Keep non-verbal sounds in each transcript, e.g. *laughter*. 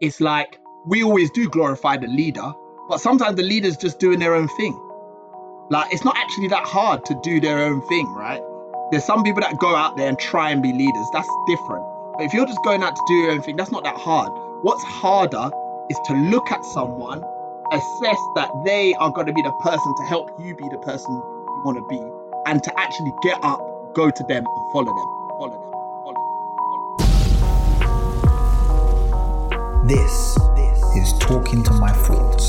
it's like we always do glorify the leader, but sometimes the leader's just doing their own thing. Like it's not actually that hard to do their own thing, right? There's some people that go out there and try and be leaders. That's different. But if you're just going out to do your own thing, that's not that hard. What's harder is to look at someone, assess that they are going to be the person to help you be the person you want to be, and to actually get up, go to them, and follow them. Follow them. This is Talking to My Thoughts.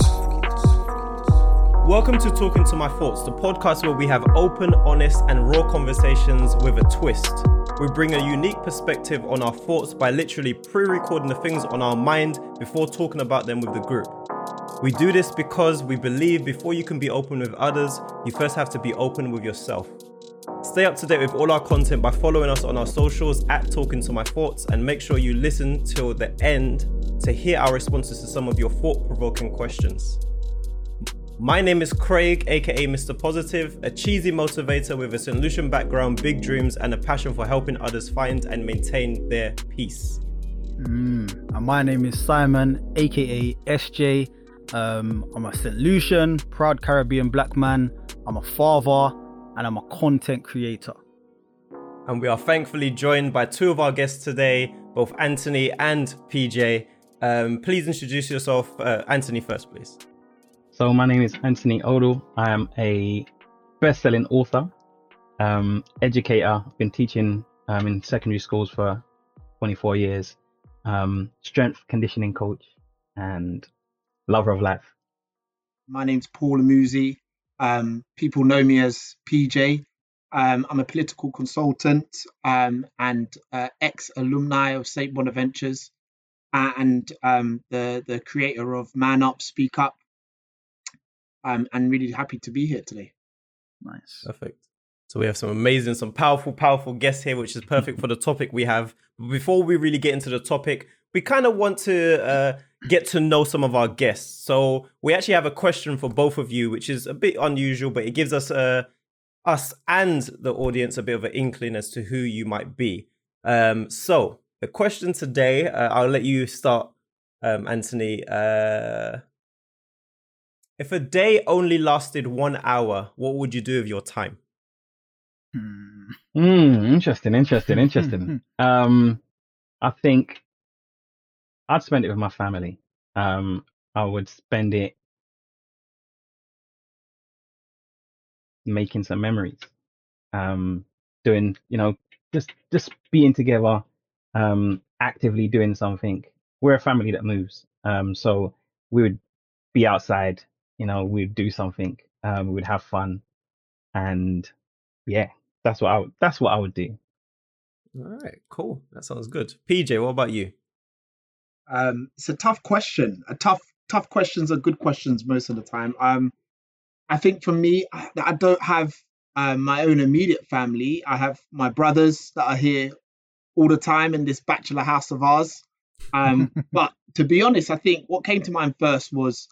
Welcome to Talking to My Thoughts, the podcast where we have open, honest, and raw conversations with a twist. We bring a unique perspective on our thoughts by literally pre recording the things on our mind before talking about them with the group. We do this because we believe before you can be open with others, you first have to be open with yourself. Stay up to date with all our content by following us on our socials at Talking to My Thoughts and make sure you listen till the end to hear our responses to some of your thought provoking questions. My name is Craig, aka Mr. Positive, a cheesy motivator with a St. Lucian background, big dreams, and a passion for helping others find and maintain their peace. Mm. And my name is Simon, aka SJ. Um, I'm a St. Lucian, proud Caribbean black man. I'm a father and I'm a content creator. And we are thankfully joined by two of our guests today, both Anthony and PJ. Um, please introduce yourself. Uh, Anthony first, please. So my name is Anthony Odell. I am a best-selling author, um, educator. I've been teaching um, in secondary schools for 24 years. Um, strength conditioning coach and lover of life. My name's Paul Amuzi. Um, people know me as PJ. Um, I'm a political consultant um, and uh, ex-alumni of St. Bonaventures and um, the the creator of Man Up, Speak Up, um, and really happy to be here today. Nice. Perfect. So we have some amazing, some powerful, powerful guests here, which is perfect for the topic we have. But before we really get into the topic, we kind of want to uh, get to know some of our guests. So we actually have a question for both of you, which is a bit unusual, but it gives us uh, us and the audience a bit of an inkling as to who you might be. Um, so the question today, uh, I'll let you start, um, Anthony. Uh, if a day only lasted one hour, what would you do with your time? Hmm. Mm, interesting, interesting, interesting. *laughs* um, I think I'd spend it with my family. Um, I would spend it making some memories. Um, doing, you know, just just being together, um, actively doing something. We're a family that moves. Um, so we would be outside, you know, we'd do something, um, we would have fun, and yeah, that's what I would. That's what I would do. All right, cool. That sounds good. PJ, what about you? Um, it's a tough question. A tough, tough questions are good questions most of the time. Um, I think for me, I, I don't have um, my own immediate family. I have my brothers that are here all the time in this bachelor house of ours. Um, *laughs* but to be honest, I think what came to mind first was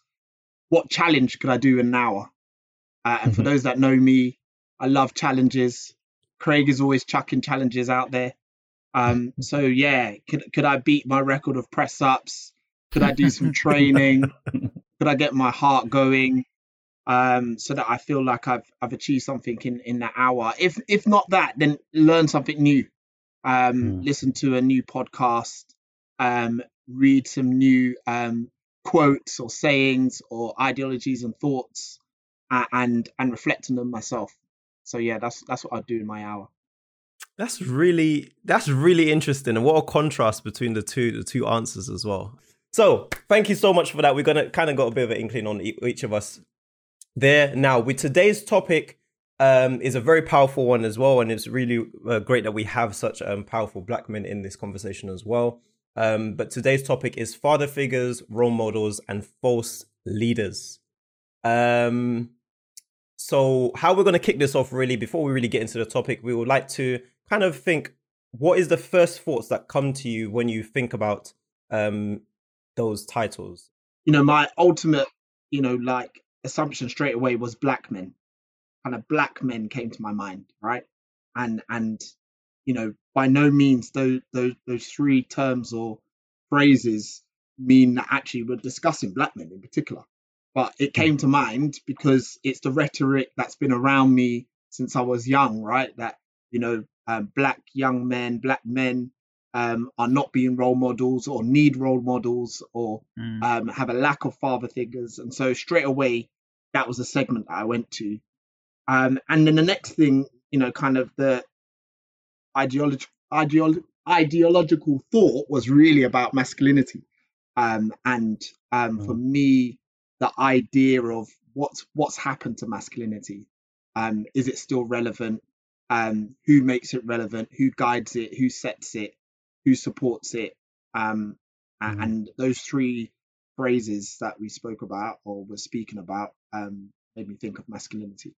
what challenge could I do in an hour? Uh, and for Mhm. those that know me, I love challenges. Craig is always chucking challenges out there. Um, *laughs* so yeah, could could I beat my record of press ups? Could I do some training? could I get my heart going? Um, so that I feel like I've I've achieved something in in that hour. If if not that, then learn something new. Um, Mm. listen to a new podcast. Um, read some new um quotes or sayings or ideologies and thoughts, uh, and and reflect on them myself. So yeah, that's that's what I do in my hour. That's really that's really interesting, and what a contrast between the two the two answers as well. So thank you so much for that. We're gonna kind of got a bit of an inkling on each of us there. Now with today's topic, um, is a very powerful one as well, and it's really uh, great that we have such um, powerful black men in this conversation as well. Um, but today's topic is father figures, role models, and false leaders. Um, so how we're going to kick this off really before we really get into the topic we would like to kind of think what is the first thoughts that come to you when you think about um those titles you know, my ultimate, you know, like assumption straight away was black men. Kind of black men came to my mind, right? And and you know, by no means those those those three terms or phrases mean that actually we're discussing black men in particular. But it came to mind because it's the rhetoric that's been around me since I was young, right? That, you know, um, black young men, black men um, are not being role models or need role models or Mm. um, have a lack of father figures. And so straight away, that was a segment that I went to. Um, and then the next thing, you know, kind of the ideology, ideolo- ideological thought was really about masculinity. Um, and um, for me, the idea of what's what's happened to masculinity. Um, is it still relevant? Um, who makes it relevant? Who guides it? Who sets it? Who supports it? Um, Mhm. And those three phrases that we spoke about or were speaking about um, made me think of masculinity.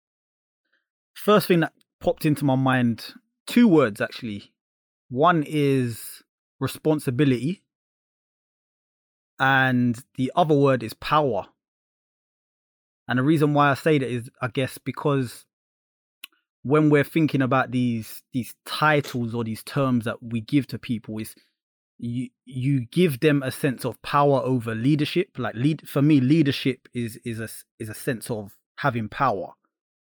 First thing that popped into my mind, two words actually. One is responsibility, and the other word is power. And the reason why I say that is, I guess, because when we're thinking about these these titles or these terms that we give to people, is you you give them a sense of power over leadership. Like lead for me, leadership is is a is a sense of having power,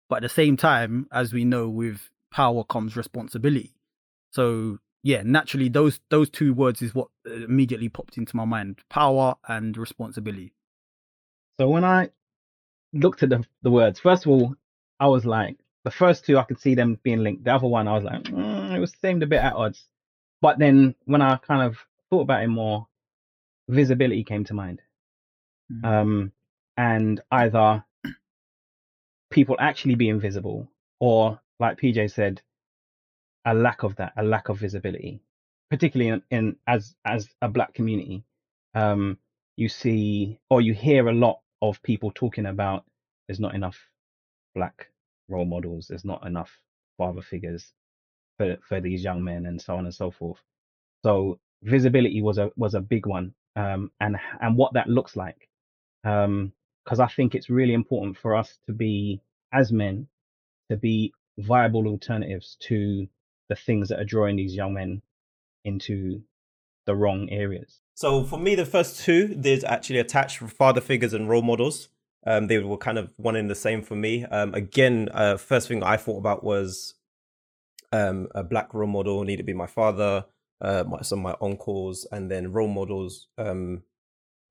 but at the same time, as we know, with power comes responsibility. So yeah, naturally, those those two words is what uh, immediately popped into my mind: power and responsibility. So when I looked at the the words, first of all, I was like, the first two I could see them being linked. The other one, I was like, mm, it was seemed a bit at odds. But then when I kind of thought about it more, visibility came to mind. Mm. Um, and either people actually being visible, or like PJ said, a lack of that, a lack of visibility, particularly in, in as as a black community. Um, you see or you hear a lot of people talking about there's not enough black role models, there's not enough father figures for for these young men, and so on and so forth. So visibility was a was a big one, um, and and what that looks like, because I think it's really important for us to be as men to be viable alternatives to the things that are drawing these young men into the wrong areas. So for me, the first two, there's actually attached father figures and role models. Um, they were kind of one and the same for me. Um, again, uh, first thing I thought about was um, a black role model need to be my father, uh, my, some of my uncles, and then role models. Um,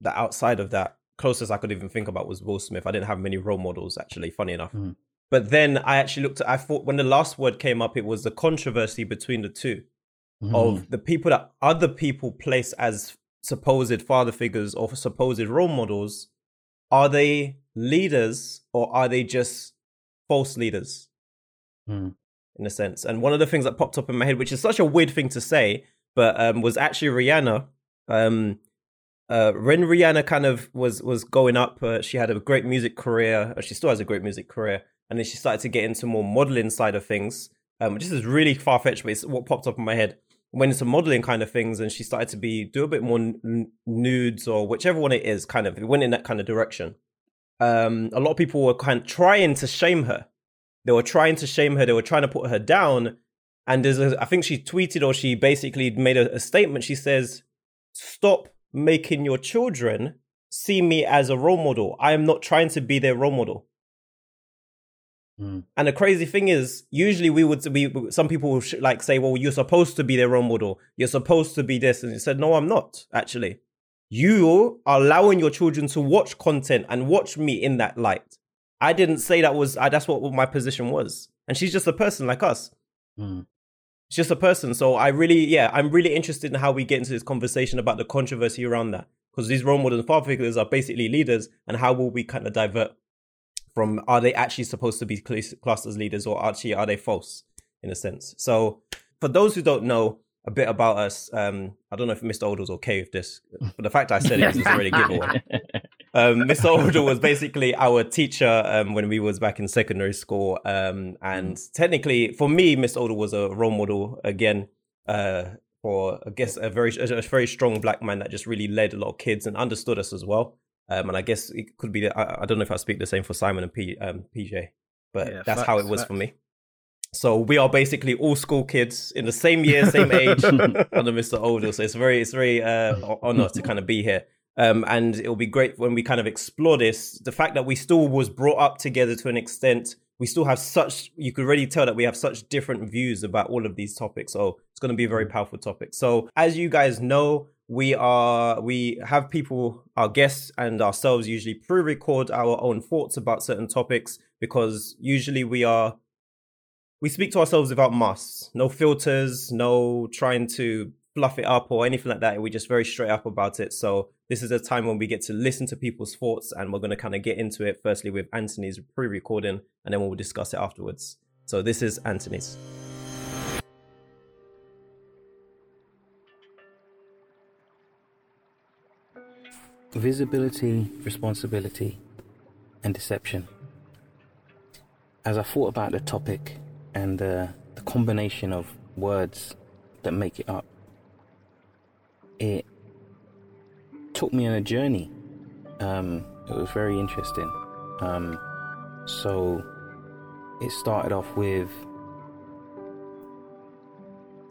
that outside of that, closest I could even think about was Will Smith. I didn't have many role models actually. Funny enough. Mhm. But then I actually looked at. I thought when the last word came up, it was the controversy between the two Mm-hmm. of the people that other people place as supposed father figures or supposed role models are they leaders or are they just false leaders? Mm. in a sense. And one of the things that popped up in my head which is such a weird thing to say but um was actually rihanna. Um uh when rihanna kind of was was going up uh, she had a great music career uh, she still has a great music career and then she started to get into more modeling side of things um this is really far-fetched but it's what popped up in my head. Went into modeling kind of things and she started to be do a bit more n- nudes or whichever one it is kind of. It went in that kind of direction um a lot of people were kind of trying to shame her. They were trying to shame her. They were trying to put her down. And there's a, i think she tweeted or she basically made a, a statement. She says stop making your children see me as a role model. I am not trying to be their role model. Mm. and the crazy thing is, usually we would be some people will sh- like say, "Well, you're supposed to be their role model. You're supposed to be this," and he said, "No, I'm not. Actually, you are allowing your children to watch content and watch me in that light. I didn't say that was. I, that's what my position was. And she's just a person like us. Mm. She's just a person. So I really, yeah, I'm really interested in how we get into this conversation about the controversy around that because these role models and father figures are basically leaders, and how will we kind of divert from are they actually supposed to be clas- classed as leaders or actually are they false in a sense? So for those who don't know a bit about us, um, I don't know if Mr. Odell's okay with this, but the fact I said it is already giveaway. Um, *laughs* Mr. Odell was basically our teacher um, when we was back in secondary school, um, and technically for me, Mr. Odell was a role model again. Uh, for I guess a very a very strong black man that just really led a lot of kids and understood us as well. Um, and I guess it could be. I, I don't know if I speak the same for Simon and P, um, PJ, but Yeah, that's how it facts, was for me. So we are basically all school kids in the same year, same age *laughs* under Mr. Odell. So it's very, it's very uh, honor to kind of be here. Um, and it'll be great when we kind of explore this. The fact that we still was brought up together to an extent, we still have such. You could really tell that we have such different views about all of these topics. So it's going to be a very powerful topic. So as you guys know, we are we have people, our guests and ourselves usually pre-record our own thoughts about certain topics because usually we are we speak to ourselves without masks, no filters, no trying to fluff it up or anything like that. We're just very straight up about it. So this is a time when we get to listen to people's thoughts and we're going to kind of get into it firstly with Anthony's pre-recording and then we'll discuss it afterwards. So this is Anthony's. Visibility, responsibility, and deception. As I thought about the topic and uh, the combination of words that make it up, it took me on a journey. Um, it was very interesting. Um, so it started off with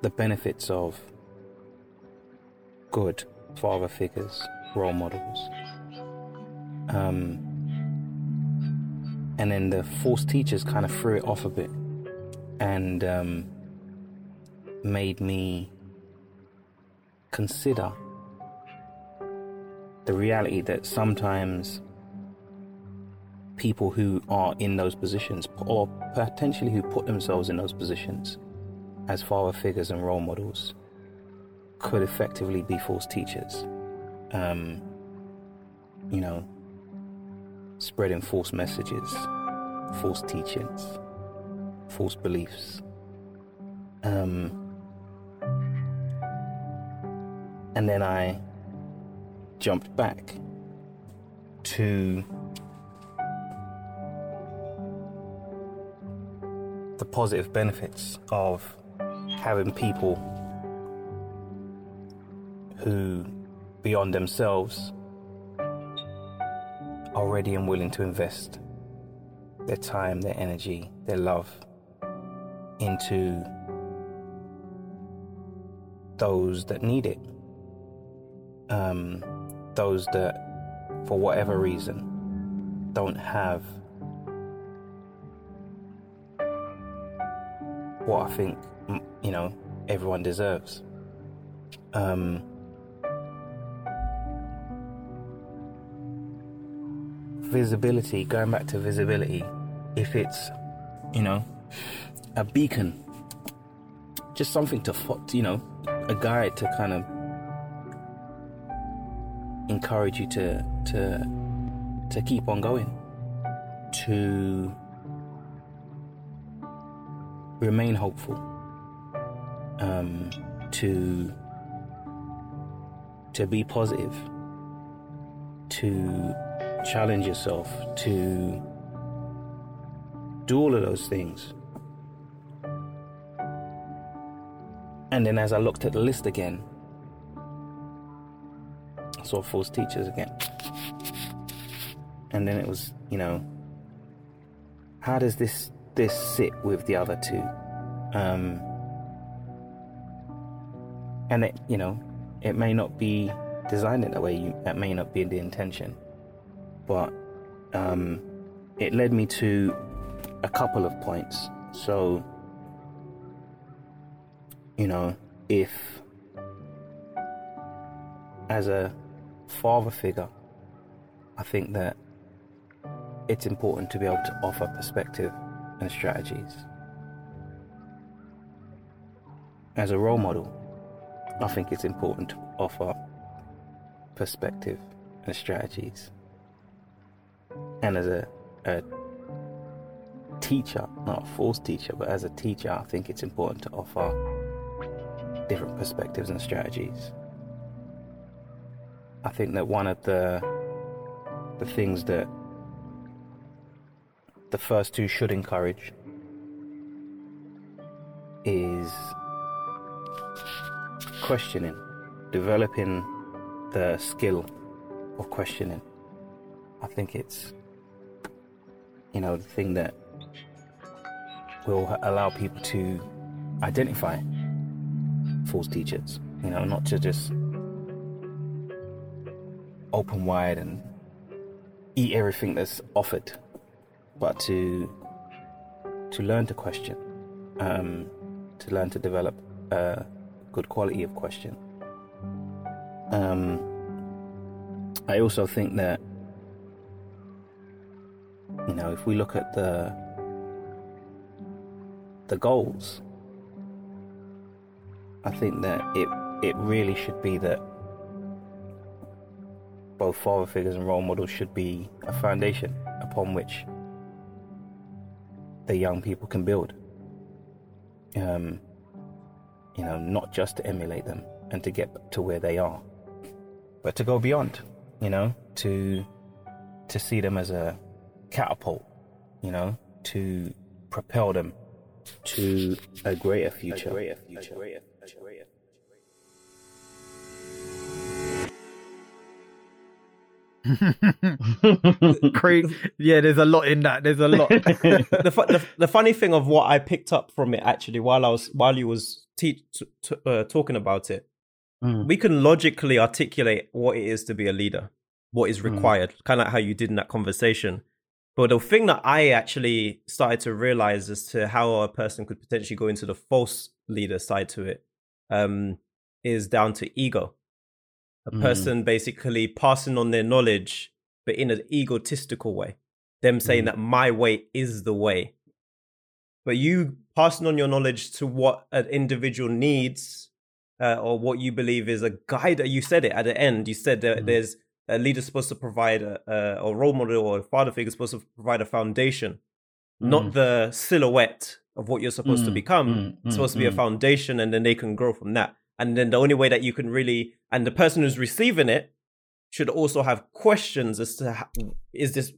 the benefits of good father figures, role models. Um, and then the false teachers kind of threw it off a bit and um, made me consider the reality that sometimes people who are in those positions, or potentially who put themselves in those positions as father figures and role models, could effectively be false teachers. Um, you know, spreading false messages, false teachings, false beliefs. Um, and then I jumped back to the positive benefits of having people who, beyond themselves, are ready and willing to invest their time, their energy, their love into those that need it. Um, those that, for whatever reason, don't have what I think, you know, everyone deserves. Um, visibility, going back to visibility, if it's, you know, a beacon, just something to, you know, a guide to kind of encourage you to to to keep on going, to remain hopeful, um, to to be positive, to challenge yourself, to do all of those things. And then as I looked at the list again, I saw false teachers again. And then it was, you know, how does this this sit with the other two? Um, and it, you know, it may not be designed in that way. You, that may not be the intention, but um, it led me to a couple of points. So, you know, if as a father figure, I think that it's important to be able to offer perspective and strategies. As a role model, I think it's important to offer perspective and strategies. And as a, a teacher, not a forced teacher, but as a teacher, I think it's important to offer different perspectives and strategies. I think that one of the the things that the first two should encourage is questioning, developing the skill of questioning. I think it's you know the thing that will allow people to identify false teachers. You know, not to just open wide and eat everything that's offered, but to to learn to question, um, to learn to develop a good quality of question. Um, I also think that you know if we look at the the goals, I think that it it really should be that both father figures and role models should be a foundation upon which the young people can build. Um, you know, not just to emulate them and to get to where they are, but to go beyond. You know, to to see them as a catapult. You know, to propel them to a greater future. A greater future. A greater, *laughs* yeah, there's a lot in that. There's a lot. *laughs* the, fu- the the funny thing of what I picked up from it actually while I was while you was te- t- t- uh, talking about it, Mm. we can logically articulate what it is to be a leader, what is Mm. required, kind of like how you did in that conversation. But the thing that I actually started to realize as to how a person could potentially go into the false leader side to it um, is down to ego. A Mm. person basically passing on their knowledge, but in an egotistical way. Them saying Mm. that my way is the way. But you passing on your knowledge to what an individual needs uh, or what you believe is a guide. You said it at the end. You said that Mhm. there's a leader supposed to provide a, a, a role model or a father figure supposed to provide a foundation, not Mm. the silhouette of what you're supposed to Mm, become. mm, it's mm, supposed to be a mm. foundation, and then they can grow from that. And then the only way that you can really, and the person who's receiving it should also have questions as to how, is this.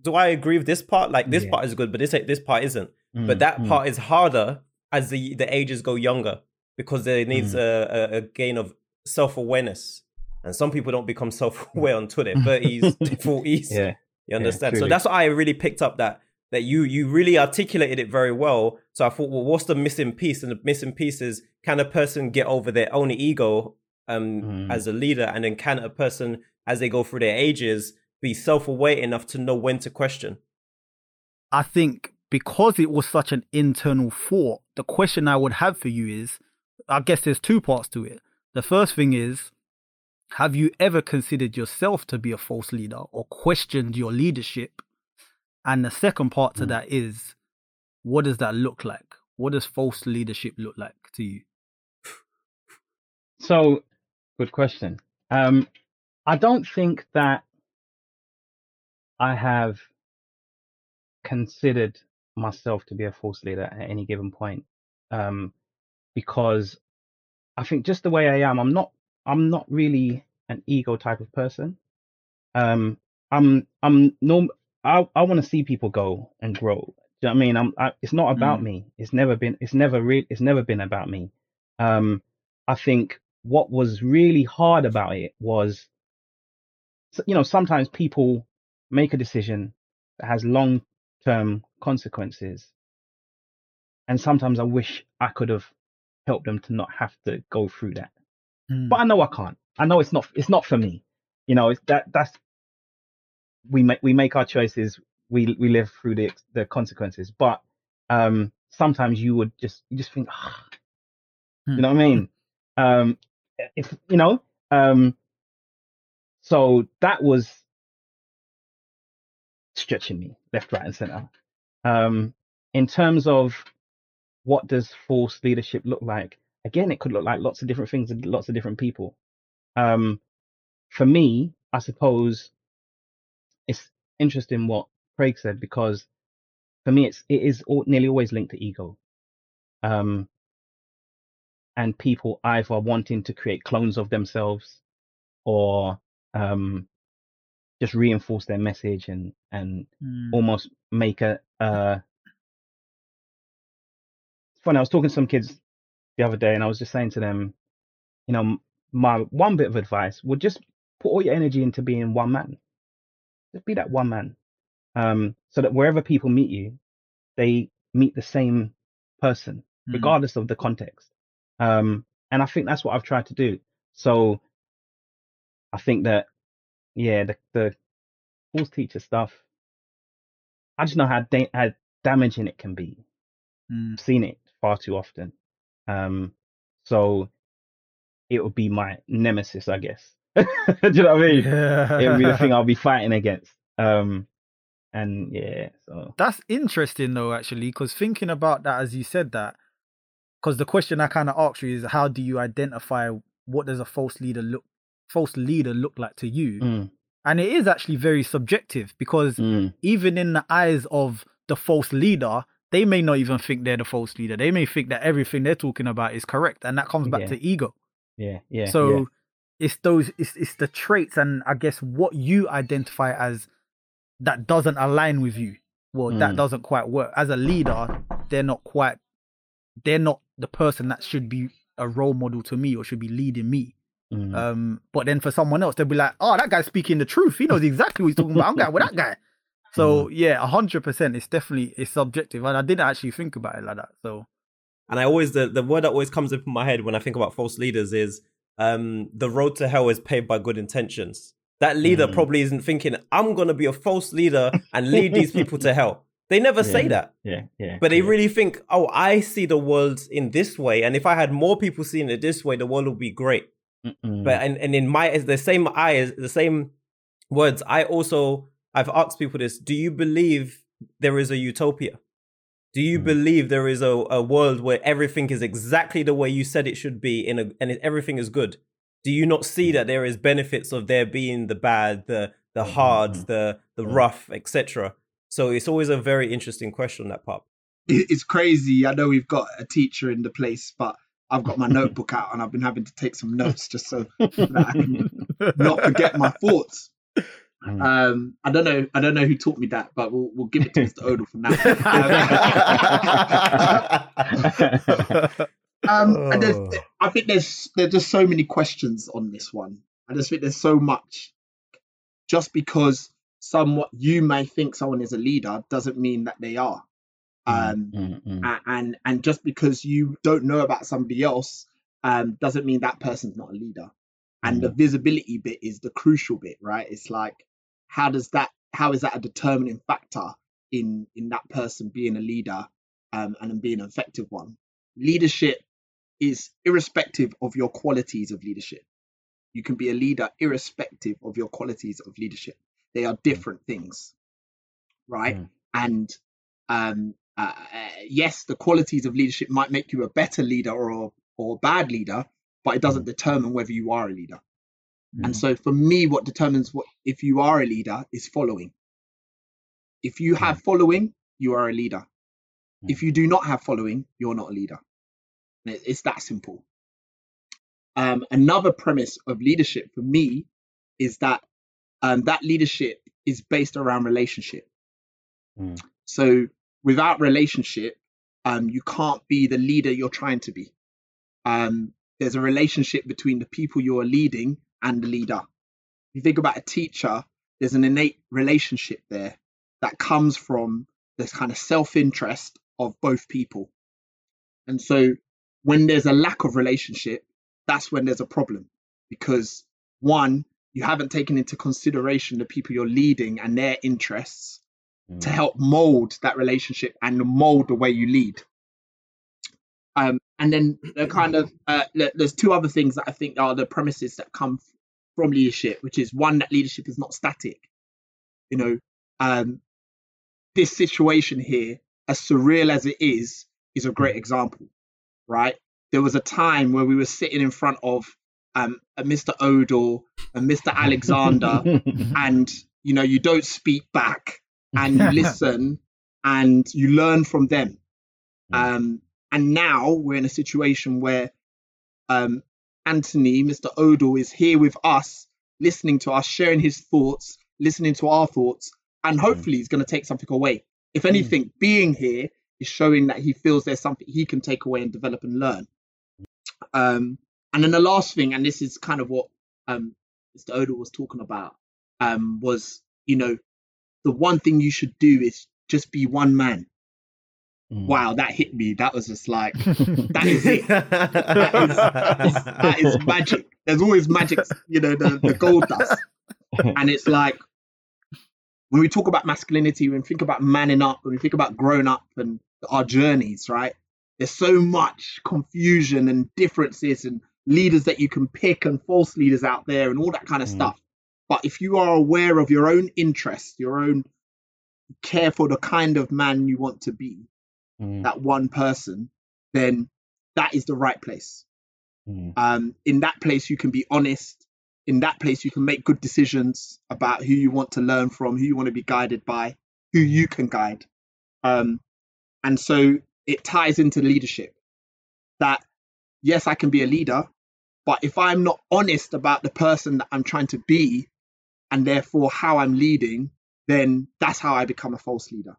Do I agree with this part? Like this Yeah. part is good, but this this part isn't. Mm, But that mm. part is harder as the the ages go younger because there needs Mm. a, a, a gain of self awareness. And some people don't become self aware *laughs* until their thirties, *laughs* forties. Yeah. You understand? so that's what I really picked up that that you you really articulated it very well. So I thought, well, what's the missing piece? And the missing piece is can a person get over their own ego um Mm. as a leader, and then can a person as they go through their ages be self aware enough to know when to question? I think because it was such an internal thought, the question I would have for you is I guess there's two parts to it. The first thing is have you ever considered yourself to be a false leader or questioned your leadership? And the second part to Mm. that is what does that look like? What does false leadership look like to you? So, good question. Um, I don't think that I have considered myself to be a false leader at any given point, um, because I think just the way I am, I'm not, I'm not really an ego type of person. Um, I'm, I'm norm. I, I want to see people go and grow. Do you know what I mean? I'm. I, it's not about Mm. me. It's never been. It's never real. It's never been about me. Um, I think what was really hard about it was, you know, sometimes people make a decision that has long term consequences. And sometimes I wish I could have helped them to not have to go through that. Mm. But I know I can't. I know it's not it's not for me. You know, it's that that's we make we make our choices, we we live through the the consequences. But um sometimes you would just you just think, "Ah," you know what I mean? Um if you know, um so that was stretching me left, right, and center. Um, in terms of what does false leadership look like? Again, it could look like lots of different things and lots of different people. Um, for me, I suppose interesting what Craig said because for me, it's it is all, nearly always linked to ego. Um, and people either wanting to create clones of themselves or um, just reinforce their message and and Mm. almost make a uh it's funny i was talking to some kids the other day and i was just saying to them you know my one bit of advice would just put all your energy into being one man just be that one man um so that wherever people meet you they meet the same person Mm. regardless of the context um and i think that's what i've tried to do so i think that yeah, the the false teacher stuff. I just know how da- how damaging it can be. Mm. I've seen it far too often. Um, so it would be my nemesis, I guess. *laughs* Do you know what I mean? It would be the thing *laughs* I'll be fighting against. Um, and yeah, so That's interesting though, actually, because thinking about that as you said that, because the question I kind of asked you is how do you identify what does a false leader look false leader look like to you? mm, And it is actually very subjective because mm, even in the eyes of the false leader, they may not even think they're the false leader. They may think that everything they're talking about is correct, and that comes back Yeah. to ego. yeah, yeah. so yeah. It's those it's it's the traits and I guess what you identify as that doesn't align with you. Well, that Mm. doesn't quite work. As a leader, they're not quite they're not the person that should be a role model to me or should be leading me. Mm. Um, but then for someone else, they'll be like, "Oh, that guy's speaking the truth. He knows exactly what he's talking about. I'm going with that guy." So yeah, hundred percent. It's definitely it's subjective, and I didn't actually think about it like that. So And I always the, the word that always comes up in my head when I think about false leaders is um the road to hell is paved by good intentions. That leader Mm. probably isn't thinking, I'm gonna be a false leader and lead these people to hell. They never *laughs* say that. yeah, yeah. But they yeah. really think, oh, I see the world in this way, and if I had more people seeing it this way, the world would be great. Mm-mm. But and, and in my the same eyes, the same words, I also I've asked people this: Do you believe there is a utopia? Do you Mm. believe there is a, a world where everything is exactly the way you said it should be, in a, and everything is good? Do you not see that there is benefits of there being the bad, the the hard, Mhm. the the rough, etc. So it's always a very interesting question that part. It- It's crazy. I know we've got a teacher in the place, but I've got my *laughs* notebook out and I've been having to take some notes just so that I can not forget my thoughts. Mm. Um, I don't know. I don't know who taught me that, but we'll we'll give it to Mr. Odell for now. *laughs* Um, and there's, Oh. I think there's there's just so many questions on this one. I just think there's so much. Just because somewhat you may think someone is a leader doesn't mean that they are. Um, Mm, mm, a- and and just because you don't know about somebody else um, doesn't mean that person's not a leader. And the visibility bit is the crucial bit, right? It's like how does that how is that a determining factor in in that person being a leader um, and being an effective one? Leadership is irrespective of your qualities of leadership. You can be a leader irrespective of your qualities of leadership. They are different things, right? Mm. And um, uh, uh, yes, the qualities of leadership might make you a better leader or or a bad leader, but it doesn't determine whether you are a leader. And so for me, what determines what if you are a leader is following. If you have following, you are a leader. If you do not have following, you're not a leader. It's that simple. Um, another premise of leadership for me is that um, that leadership is based around relationship. Mm. So without relationship, um, you can't be the leader you're trying to be. Um, there's a relationship between the people you are leading and the leader. If you think about a teacher, there's an innate relationship there that comes from this kind of self-interest of both people. And so when there's a lack of relationship, that's when there's a problem because one, you haven't taken into consideration the people you're leading and their interests mm, to help mold that relationship and mold the way you lead. Um, and then the kind of uh, there's two other things that I think are the premises that come from leadership, which is one that leadership is not static. You know, um, this situation here, as surreal as it is, is a great example, right? There was a time where we were sitting in front of um, a Mr. Odell and Mr. Alexander, *laughs* and you know you don't speak back and you *laughs* listen and you learn from them um and now we're in a situation where um anthony mr odell is here with us listening to us sharing his thoughts listening to our thoughts and hopefully he's going to take something away. If anything being here is showing that he feels there's something he can take away and develop and learn. Um and then the last thing and this is kind of what um mr odell was talking about um was you know the one thing you should do is just be one man. Mm. Wow, that hit me. That was just like *laughs* that is it. *laughs* That is, that is magic. There's always magic, you know, the, the gold dust. *laughs* and it's like when we talk about masculinity, when we think about manning up, when we think about growing up and our journeys, right? There's so much confusion and differences and leaders that you can pick and false leaders out there and all that kind of Mm. stuff. But if you are aware of your own interests, your own care for the kind of man you want to be, Mm, that one person, then that is the right place. mm, Um, in that place, you can be honest. In that place, you can make good decisions about who you want to learn from, who you want to be guided by, who you can guide. Um, and so it ties into leadership that, yes, I can be a leader, but if I'm not honest about the person that I'm trying to be and therefore how I'm leading, then that's how I become a false leader.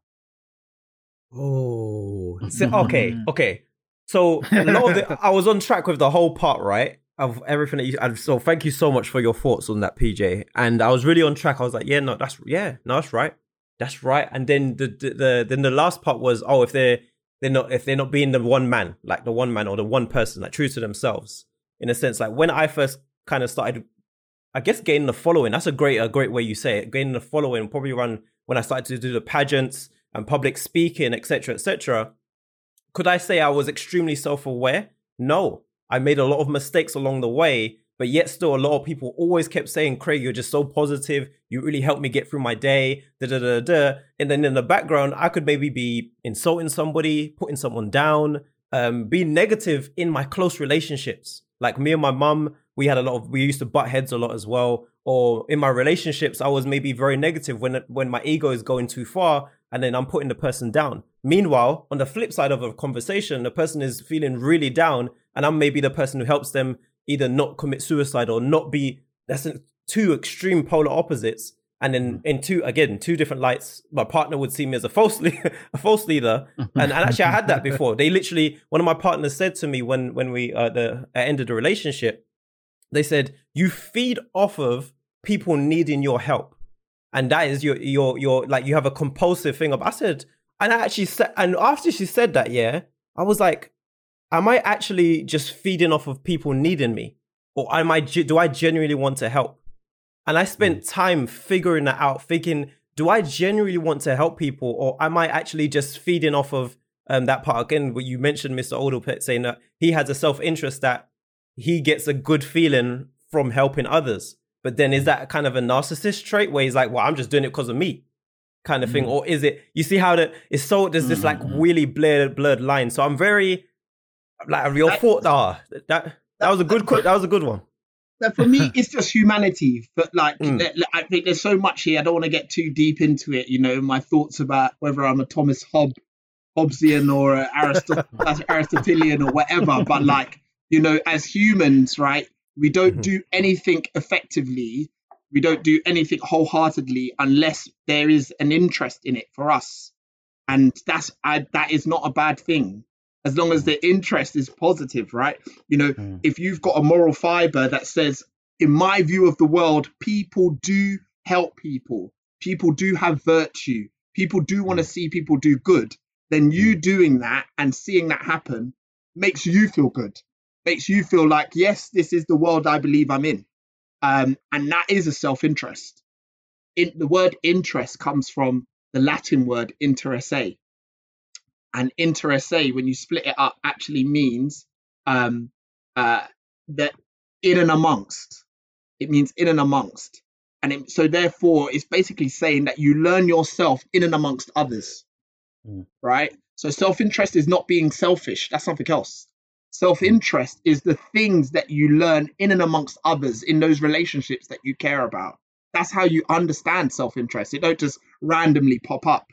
Oh, so- okay, mm. okay. So a lot of the, *laughs* I was on track with the whole part, right? Of everything that you. And so thank you so much for your thoughts on that, PJ. And I was really on track. I was like, yeah, no, that's yeah, no, that's right, that's right. And then the the, the then the last part was, oh, if they're they're not if they're not being the one man, like the one man or the one person, like true to themselves, in a sense. Like when I first kind of started, I guess gaining the following. That's a great a great way you say it. Gaining the following probably around when I started to do the pageants and public speaking, etc., etc. Could I say I was extremely self aware? No. I made a lot of mistakes along the way, but yet still a lot of people always kept saying, Craig, you're just so positive. You really helped me get through my day. Da da da da. And then in the background, I could maybe be insulting somebody, putting someone down, um, being negative in my close relationships. Like me and my mum, we had a lot of we used to butt heads a lot as well. Or in my relationships, I was maybe very negative when when my ego is going too far, and then I'm putting the person down. Meanwhile, on the flip side of a conversation, the person is feeling really down, and I'm maybe the person who helps them either not commit suicide or not be. That's two extreme polar opposites. And then in two again, two different lights, my partner would see me as a false le- *laughs* a false leader. *laughs* And, and actually, I had that before. They literally, one of my partners said to me when when we uh, the uh, ended the relationship, they said you feed off of people needing your help and that is your your your like you have a compulsive thing of i said and i actually said and after she said that yeah i was like am i actually just feeding off of people needing me? Or am i do i genuinely want to help? And i spent time figuring that out thinking do i genuinely want to help people? Or am i actually just feeding off of um, that part? Again what you mentioned mr oldlepet saying that he has a self-interest that he gets a good feeling from helping others. But then is that kind of a narcissist trait where he's like, well, I'm just doing it because of me kind of thing? Or is it, you see how the, it's so, there's this like really blurred, blurred line. So I'm very, like, your That- thought, ah, that, that was a good, que- that was a good one. *laughs* But for me, *laughs* it's just humanity. But like, Mm. I think there's so much here. I don't want to get too deep into it. You know, my thoughts about whether I'm a Thomas Hobb, Hobbesian or a Aristot- *laughs* Aristotelian or whatever. But like, you know, as humans, right? We don't Mhm. do anything effectively. We don't do anything wholeheartedly unless there is an interest in it for us, and that's I, that is not a bad thing as long as the interest is positive, right? You know, Mm. if you've got a moral fiber that says, in my view of the world, people do help people, people do have virtue, people do want to see people do good, then you doing that and seeing that happen makes you feel good, makes you feel like, yes, this is the world I believe I'm in. Um, and that is a self interest. In, the word interest comes from the Latin word interesse. And interesse, when you split it up, actually means um, uh, that in and amongst. It means in and amongst. And it, so, therefore, it's basically saying that you learn yourself in and amongst others. Mm. Right? So, self interest is not being selfish, that's something else. Self interest is the things that you learn in and amongst others in those relationships that you care about. That's how you understand self interest. It don't just randomly pop up.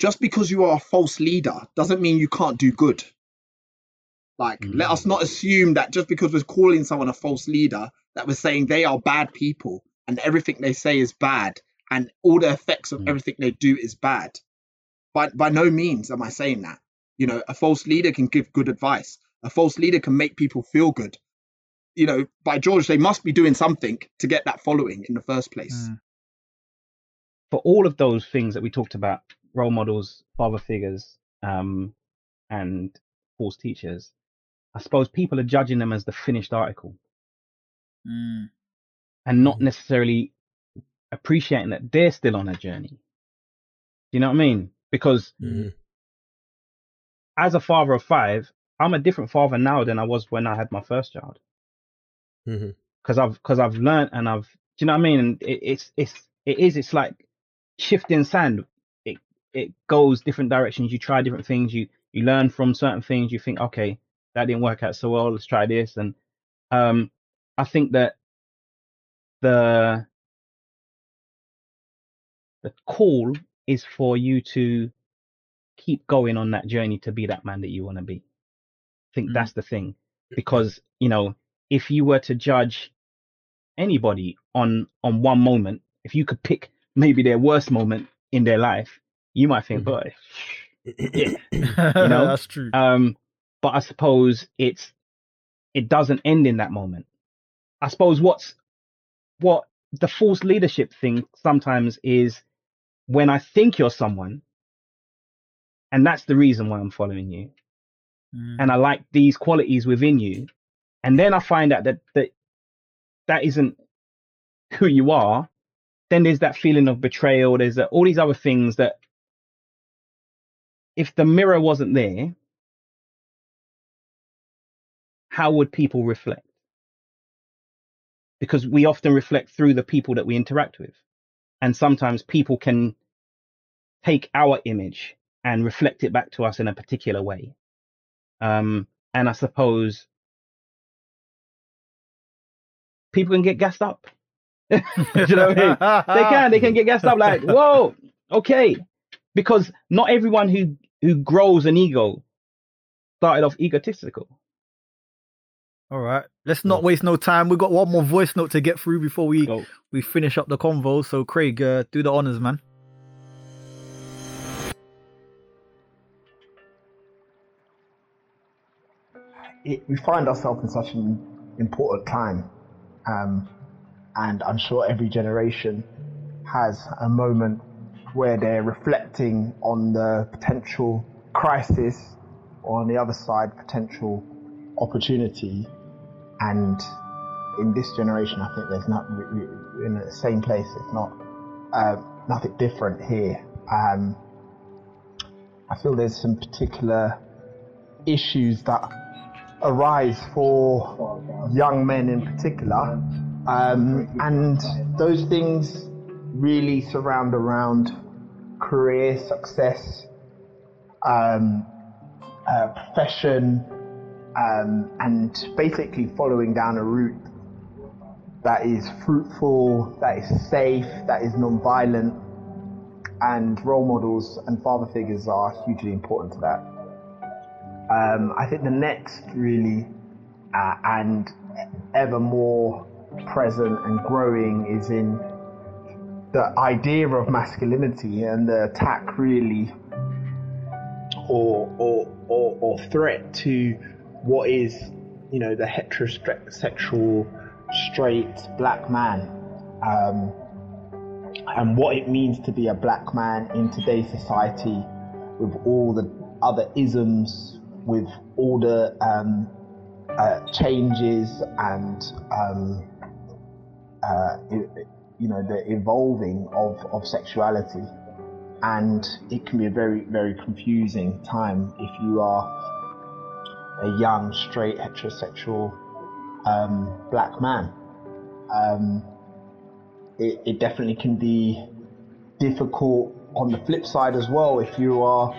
Just because you are a false leader doesn't mean you can't do good. Like, let us not assume that just because we're calling someone a false leader, that we're saying they are bad people and everything they say is bad and all the effects of Mm. everything they do is bad. By, by no means am I saying that. You know, a false leader can give good advice, a false leader can make people feel good. You know, by George, they must be doing something to get that following in the first place. Mm. for all of those things that we talked about role models father figures um, and false teachers i suppose people are judging them as the finished article Mm. and not necessarily appreciating that they're still on a journey. Do you know what I mean? Because Mhm. as a father of five, I'm a different father now than I was when I had my first child. Because I've because I've learned and I've do you know what I mean? And it, it's it's it is it's like shifting sand. It it goes different directions. You try different things. You you learn from certain things. You think, okay, that didn't work out so well. Let's try this. And um, I think that the the call is for you to keep going on that journey to be that man that you want to be. I think Mm. that's the thing. Because, you know, if you were to judge anybody on on one moment, if you could pick maybe their worst moment in their life, you might think, Mhm. boy, *laughs* yeah. know? That's true. Um, but I suppose it's it doesn't end in that moment. I suppose what's what the false leadership thing sometimes is when I think you're someone, and that's the reason why I'm following you, Mm. and I like these qualities within you, and then I find out that that that isn't who you are, then there's that feeling of betrayal. There's that, all these other things that if the mirror wasn't there, how would people reflect? Because we often reflect through the people that we interact with. And sometimes people can take our image and reflect it back to us in a particular way. Um, and I suppose people can get gassed up. *laughs* You know what I mean? they can they can get gassed up like *laughs* whoa okay because not everyone who who grows an ego started off egotistical All right. Let's not waste no time. We've got one more voice note to get through before we Go. we finish up the convo. So Craig, uh, do the honors, man. It, we find ourselves in such an important time, um, and I'm sure every generation has a moment where they're reflecting on the potential crisis, or on the other side, potential opportunity. And in this generation, I think there's not in the same place. It's not uh, nothing different here. Um, I feel there's some particular issues that arise for young men in particular, um, and those things really surround around career success, um, uh, profession, um, and basically following down a route that is fruitful, that is safe, that is non-violent, and role models and father figures are hugely important to that. Um, I think the next really uh, and ever more present and growing is in the idea of masculinity and the attack really or or or, or threat to what is you know the heterosexual straight black man. Um, and what it means to be a black man in today's society with all the other isms with all the um, uh, changes and um, uh, i- you know the evolving of, of sexuality. And it can be a very very confusing time if you are a young straight heterosexual um, black man. Um, it, it definitely can be difficult on the flip side as well if you are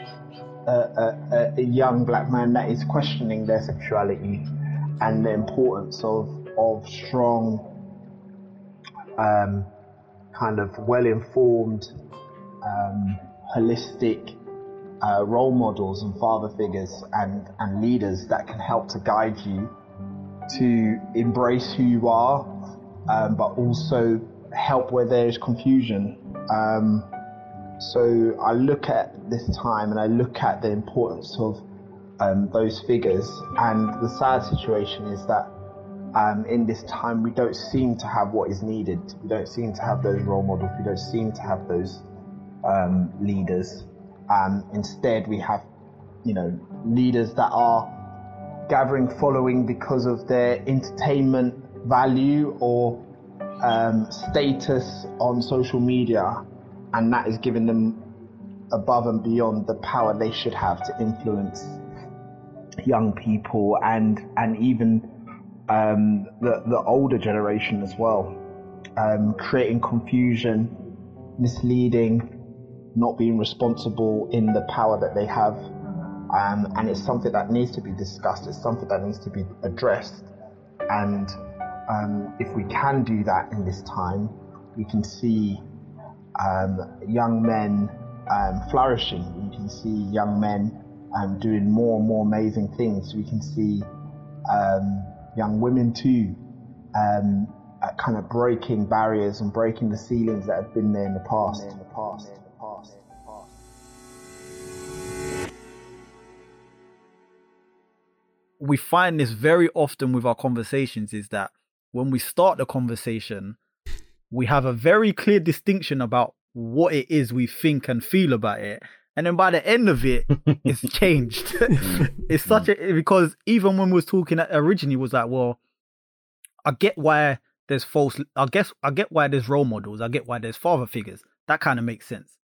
a, a, a young black man that is questioning their sexuality and the importance of of strong um, kind of well informed um, holistic uh, role models and father figures and, and leaders that can help to guide you to embrace who you are um, but also help where there is confusion. Um, so I look at this time and I look at the importance of um, those figures, and the sad situation is that um, in this time we don't seem to have what is needed. We don't seem to have those role models. We don't seem to have those um, leaders. Um, instead, we have, you know, leaders that are gathering following because of their entertainment value or um, status on social media, and that is giving them above and beyond the power they should have to influence young people and and even um, the the older generation as well, um, creating confusion, misleading, not being responsible in the power that they have, um, and it's something that needs to be discussed. It's something that needs to be addressed, and um, if we can do that in this time, we can see um, young men um, flourishing. We can see young men um, doing more and more amazing things. We can see um, young women too, um, uh, kind of breaking barriers and breaking the ceilings that have been there in the past. In the past. In the past. In the past. we find this very often with our conversations is that when we start the conversation, we have a very clear distinction about what it is we think and feel about it. And then by the end of it, *laughs* it's changed. *laughs* Mm. it's such a mm. because even when we was talking originally was like, well, I get why there's false I guess I get why there's role models. I get why there's father figures. That kind of makes sense.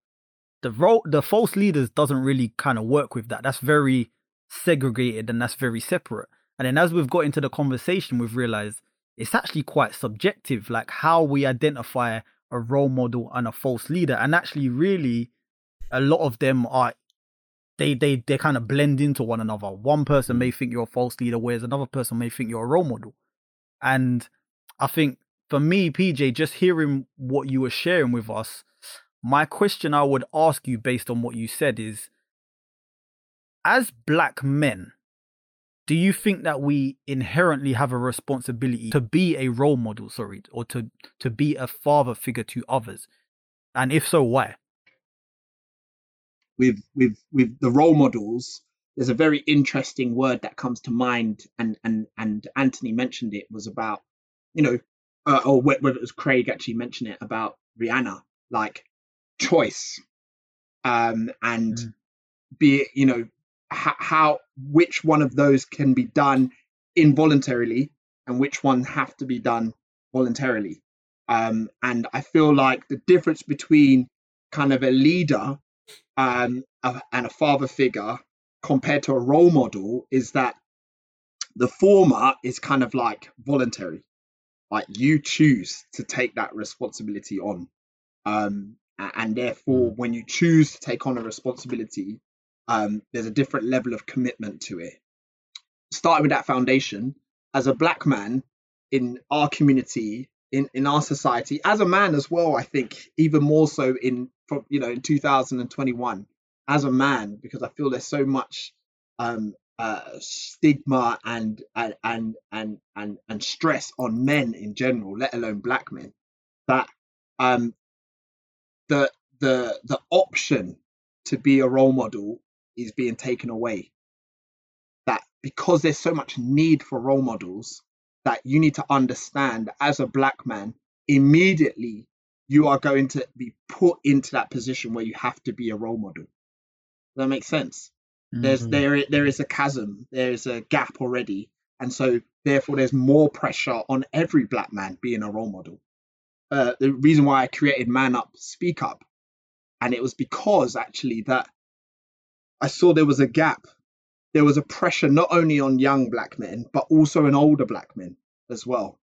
The role the false leaders doesn't really kind of work with that. That's very segregated and that's very separate. And then as we've got into the conversation, we've realized it's actually quite subjective, like how we identify a role model and a false leader. And actually, really, a lot of them are they they they kind of blend into one another. One person may mm. think you're a false leader, whereas another person may think you're a role model. And I think for me, PJ, just hearing what you were sharing with us, my question I would ask you based on what you said is as black men, do you think that we inherently have a responsibility to be a role model, sorry, or to to be a father figure to others? And if so, why? with with with the role models there's a very interesting word that comes to mind and and and anthony mentioned it was about you know uh, or whether it was craig actually mentioned it about rihanna like choice um and mm. be it you know how, how which one of those can be done involuntarily and which one have to be done voluntarily. Um and i feel like the difference between kind of a leader um, a, and a father figure compared to a role model is that the former is kind of like voluntary. Like you choose to take that responsibility on. Um, and therefore when you choose to take on a responsibility um, there's a different level of commitment to it. Starting with that foundation as a black man in our community in, in our society as a man as well i think even more so in from you know in 2021 as a man because I feel there's so much um, uh, stigma and, and and and and and stress on men in general, let alone black men, that um, the the the option to be a role model is being taken away. That because there's so much need for role models, that you need to understand as a black man immediately you are going to be put into that position where you have to be a role model. Does that make sense? Mm-hmm. There's there there is a chasm, there is a gap already, and so therefore there's more pressure on every black man being a role model. Uh, the reason why I created Man Up, Speak Up, and it was because actually that I saw there was a gap. There was a pressure not only on young black men but also on older black men as well,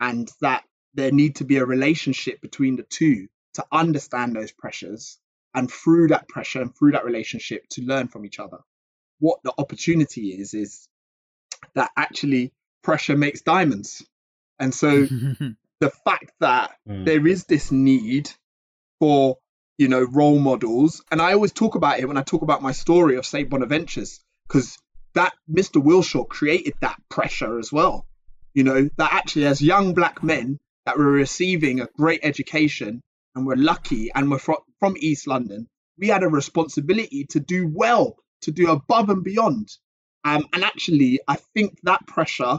and that there need to be a relationship between the two to understand those pressures and through that pressure and through that relationship to learn from each other what the opportunity is is that actually pressure makes diamonds and so *laughs* the fact that mm. there is this need for you know role models and i always talk about it when i talk about my story of st bonaventures because that mr wilshaw created that pressure as well you know that actually as young black men that were receiving a great education and were lucky and were from, from East London, we had a responsibility to do well, to do above and beyond. Um, and actually, I think that pressure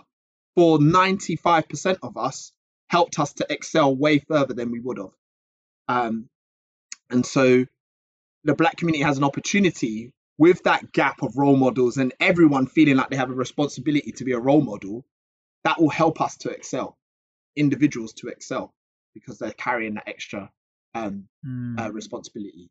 for 95% of us helped us to excel way further than we would have. Um, and so the black community has an opportunity with that gap of role models and everyone feeling like they have a responsibility to be a role model that will help us to excel individuals to excel. because they're carrying that extra um, Mm. uh, responsibility.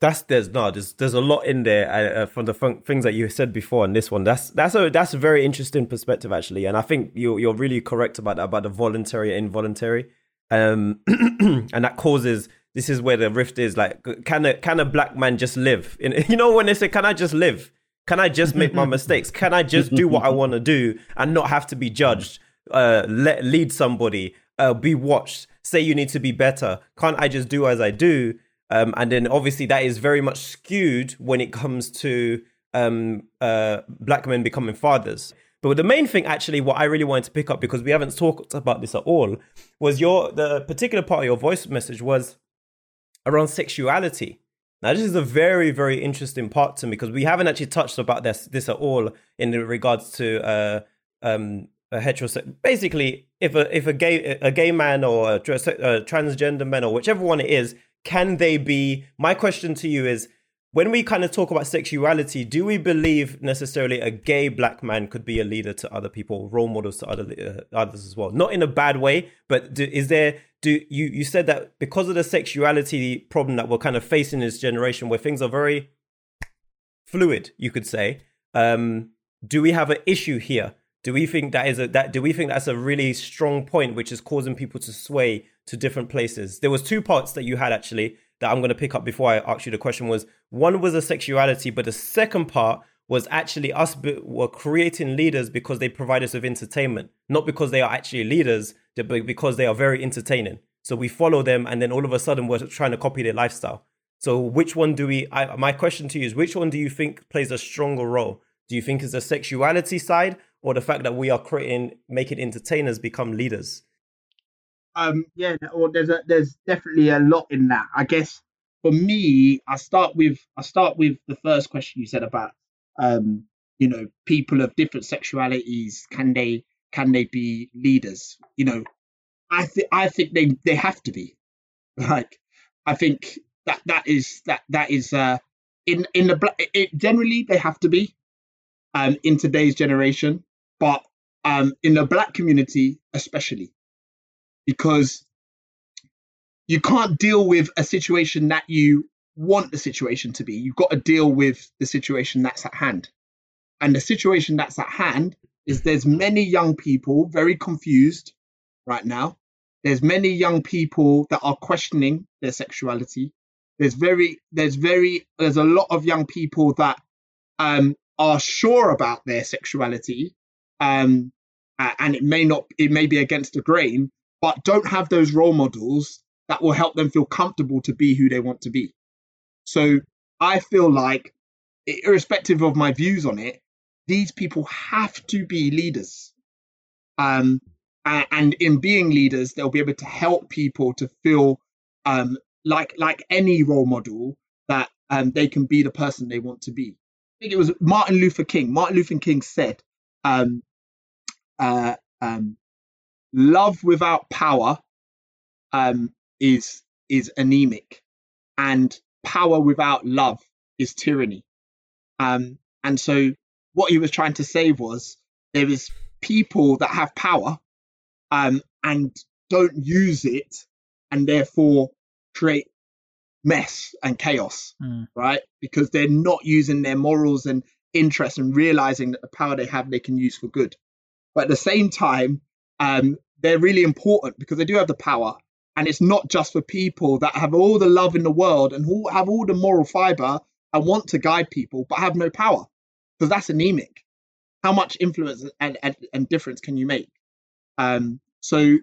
That's there's no there's there's a lot in there uh, uh, from the fun- things that you said before and this one. That's that's a that's a very interesting perspective actually, and I think you you're really correct about that about the voluntary and involuntary, um, *clears throat* and that causes this is where the rift is. Like, can a can a black man just live? In, *laughs* you know when they say, "Can I just live? Can I just make my *laughs* mistakes? Can I just do what I want to do and not have to be judged? Uh, let lead somebody, uh, be watched. Say you need to be better. Can't I just do as I do?" Um, and then obviously that is very much skewed when it comes to um, uh, black men becoming fathers. But the main thing, actually, what I really wanted to pick up because we haven't talked about this at all, was your the particular part of your voice message was around sexuality. Now, this is a very, very interesting part to me because we haven't actually touched about this this at all in regards to uh, um, a heterosexual. Basically, if a if a gay a gay man or a, a transgender man or whichever one it is, can they be? My question to you is: when we kind of talk about sexuality, do we believe necessarily a gay black man could be a leader to other people, role models to other uh, others as well? Not in a bad way, but do, is there? Do you you said that because of the sexuality problem that we're kind of facing in this generation, where things are very fluid, you could say. Um, do we have an issue here? Do we think that is a that? Do we think that's a really strong point, which is causing people to sway to different places? There was two parts that you had actually that I'm going to pick up before I ask you the question. Was one was a sexuality, but the second part was actually us be, were creating leaders because they provide us with entertainment, not because they are actually leaders, but because they are very entertaining. So we follow them, and then all of a sudden we're trying to copy their lifestyle. So which one do we? I, my question to you is: which one do you think plays a stronger role? Do you think it's the sexuality side, or the fact that we are creating, making entertainers become leaders? Um, yeah, well, there's a, there's definitely a lot in that. I guess for me, I start with I start with the first question you said about um, you know, people of different sexualities can they can they be leaders? You know, I think I think they they have to be. *laughs* Like, I think that that is that that is uh in in the it generally they have to be um in today's generation, but um in the black community especially because you can't deal with a situation that you want the situation to be. You've got to deal with the situation that's at hand. And the situation that's at hand is there's many young people very confused right now. There's many young people that are questioning their sexuality. There's very there's very there's a lot of young people that um are sure about their sexuality um and it may not it may be against the grain but don't have those role models that will help them feel comfortable to be who they want to be. So I feel like, irrespective of my views on it, these people have to be leaders. Um, and in being leaders, they'll be able to help people to feel um, like like any role model that um, they can be the person they want to be. I think it was Martin Luther King. Martin Luther King said, um, uh, um, "Love without power um, is is anemic, and power without love is tyranny." Um, and so, what he was trying to say was there is people that have power um, and don't use it, and therefore create mess and chaos, Mm. right? Because they're not using their morals and interests and realizing that the power they have they can use for good. But at the same time, um, they're really important because they do have the power, and it's not just for people that have all the love in the world and who have all the moral fiber and want to guide people, but have no power because that's anemic. How much influence and, and, and difference can you make? Um, so,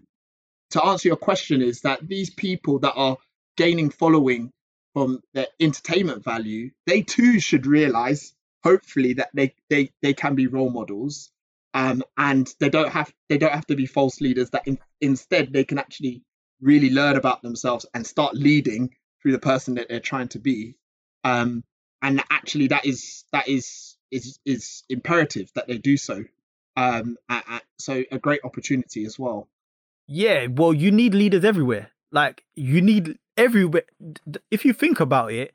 to answer your question, is that these people that are gaining following from their entertainment value, they too should realize, hopefully, that they they, they can be role models, um, and they don't have they don't have to be false leaders. That in, instead they can actually really learn about themselves and start leading through the person that they're trying to be. Um, and actually, that is that is is is imperative that they do so. Um, a- a- so a great opportunity as well. Yeah, well, you need leaders everywhere. Like you need everywhere. If you think about it,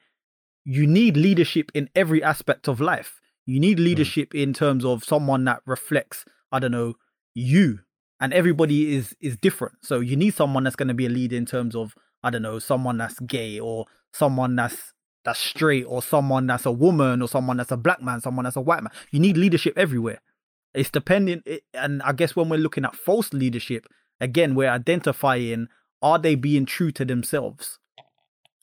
you need leadership in every aspect of life. You need leadership in terms of someone that reflects, I don't know, you. And everybody is is different. So you need someone that's going to be a leader in terms of I don't know, someone that's gay or someone that's that's straight or someone that's a woman or someone that's a black man, someone that's a white man. You need leadership everywhere. It's dependent, and I guess when we're looking at false leadership, again, we're identifying are they being true to themselves?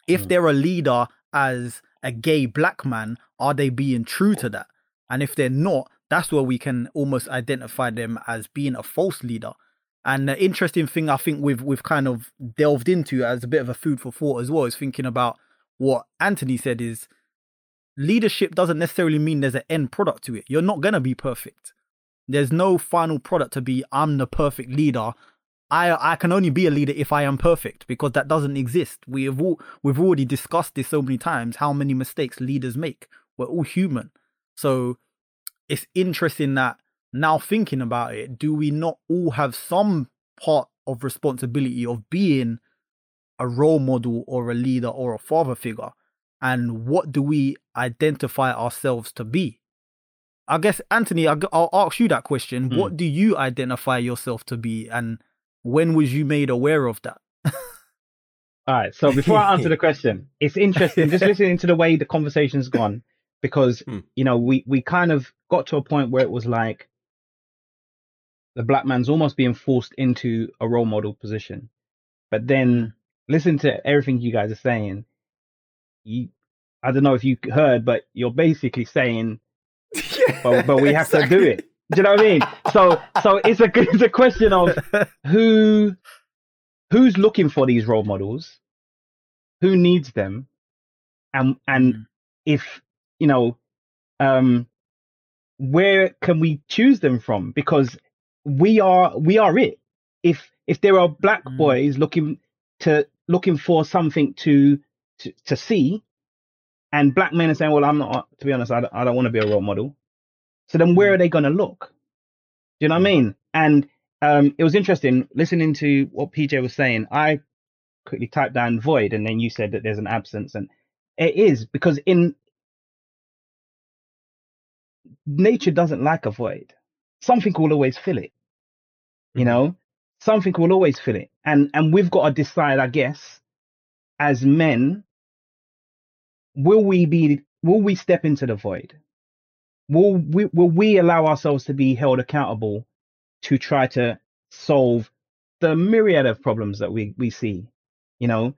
If Mm. they're a leader as a gay black man, are they being true to that? And if they're not, that's where we can almost identify them as being a false leader. And the interesting thing I think we've we've kind of delved into as a bit of a food for thought as well is thinking about what Anthony said is leadership doesn't necessarily mean there's an end product to it. You're not gonna be perfect. There's no final product to be I'm the perfect leader. I I can only be a leader if I am perfect because that doesn't exist. We have all we've already discussed this so many times how many mistakes leaders make. We're all human. So it's interesting that now thinking about it, do we not all have some part of responsibility of being a role model or a leader or a father figure? And what do we identify ourselves to be? I guess, Anthony, I'll I'll ask you that question. Hmm. What do you identify yourself to be? And when was you made aware of that? All right. So before I answer the *laughs* question, it's interesting just listening to the way the conversation's gone because Hmm. you know we we kind of got to a point where it was like the black man's almost being forced into a role model position. But then listen to everything you guys are saying. You, I don't know if you heard, but you're basically saying, *laughs* but, but we have to do it. Do you know what I mean? So so it's a it's a question of who who's looking for these role models who needs them and and Mm. if you know um where can we choose them from? Because we are we are it. If if there are black Mm. boys looking to looking for something to to, to see and black men are saying well i'm not to be honest i don't, I don't want to be a role model so then where are they going to look? Do you know what i mean? And um it was interesting listening to what pj was saying. I quickly typed down void and then you said that there's an absence and it is because in nature doesn't like a void. Something will always fill it you Mhm. know? Something will always fill it. And and we've got to decide i guess as men will we be will we step into the void? Will we will we allow ourselves to be held accountable to try to solve the myriad of problems that we we see you know?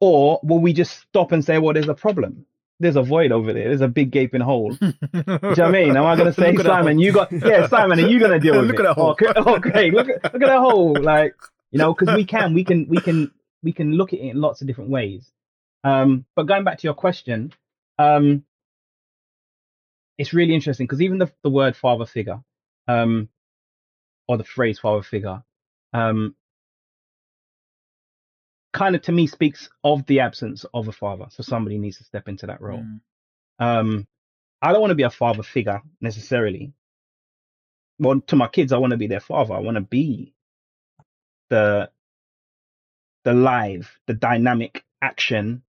Or will we just stop and say well there's a problem there's a void over there there's a big gaping hole *laughs* do you know what I mean? Am I going *laughs* to say, Look at that Simon, you got, yeah, Simon, are you going to deal *laughs* with Look it? at that hole. Okay, okay, look at, look at that hole. Like, you know, because we can, we can, we can, we can look at it in lots of different ways. Um, but going back to your question, um, it's really interesting because even the, the word father figure, um, or the phrase father figure, um, kind of to me speaks of the absence of a father. So somebody needs to step into that role. Mm. um i don't want to be a father figure necessarily. Well to my kids i want to be their father. I want to be the the live the dynamic action.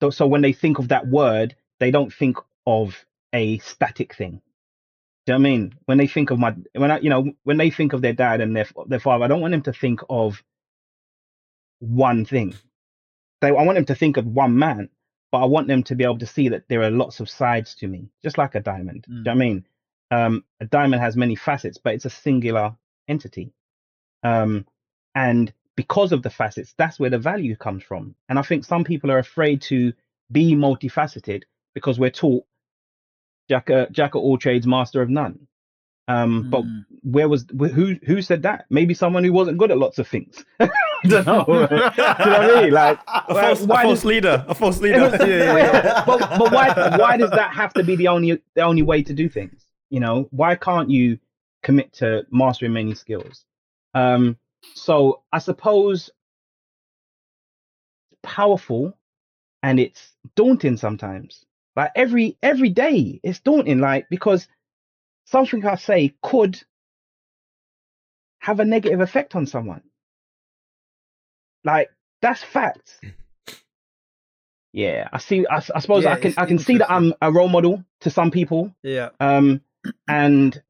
So, so when they think of that word they don't think of a static thing. Do you know what i mean? When they think of my when i you know when they think of their dad and their their father i don't want them to think of one thing i want them to think of one man but I want them to be able to see that there are lots of sides to me, just like a diamond. Do you know what I mean? Um, a diamond has many facets, but it's a singular entity. Um, and because of the facets, that's where the value comes from. And I think some people are afraid to be multifaceted because we're taught jack, uh, jack of all trades, master of none. Um, but Mm. where was who who said that? Maybe someone who wasn't good at lots of things. *laughs* I don't know. *laughs* Do you know what I mean? Like, A why- false, a why false does- leader. A false leader. *laughs* Yeah, but but why why does that have to be the only the only way to do things? You know, why can't you commit to mastering many skills? Um, so I suppose it's powerful and it's daunting sometimes. Like every every day, it's daunting. Like because something I say could have a negative effect on someone. Like that's facts. Yeah, I see. I suppose Yeah, I can I can see that I'm a role model to some people, Yeah. um, and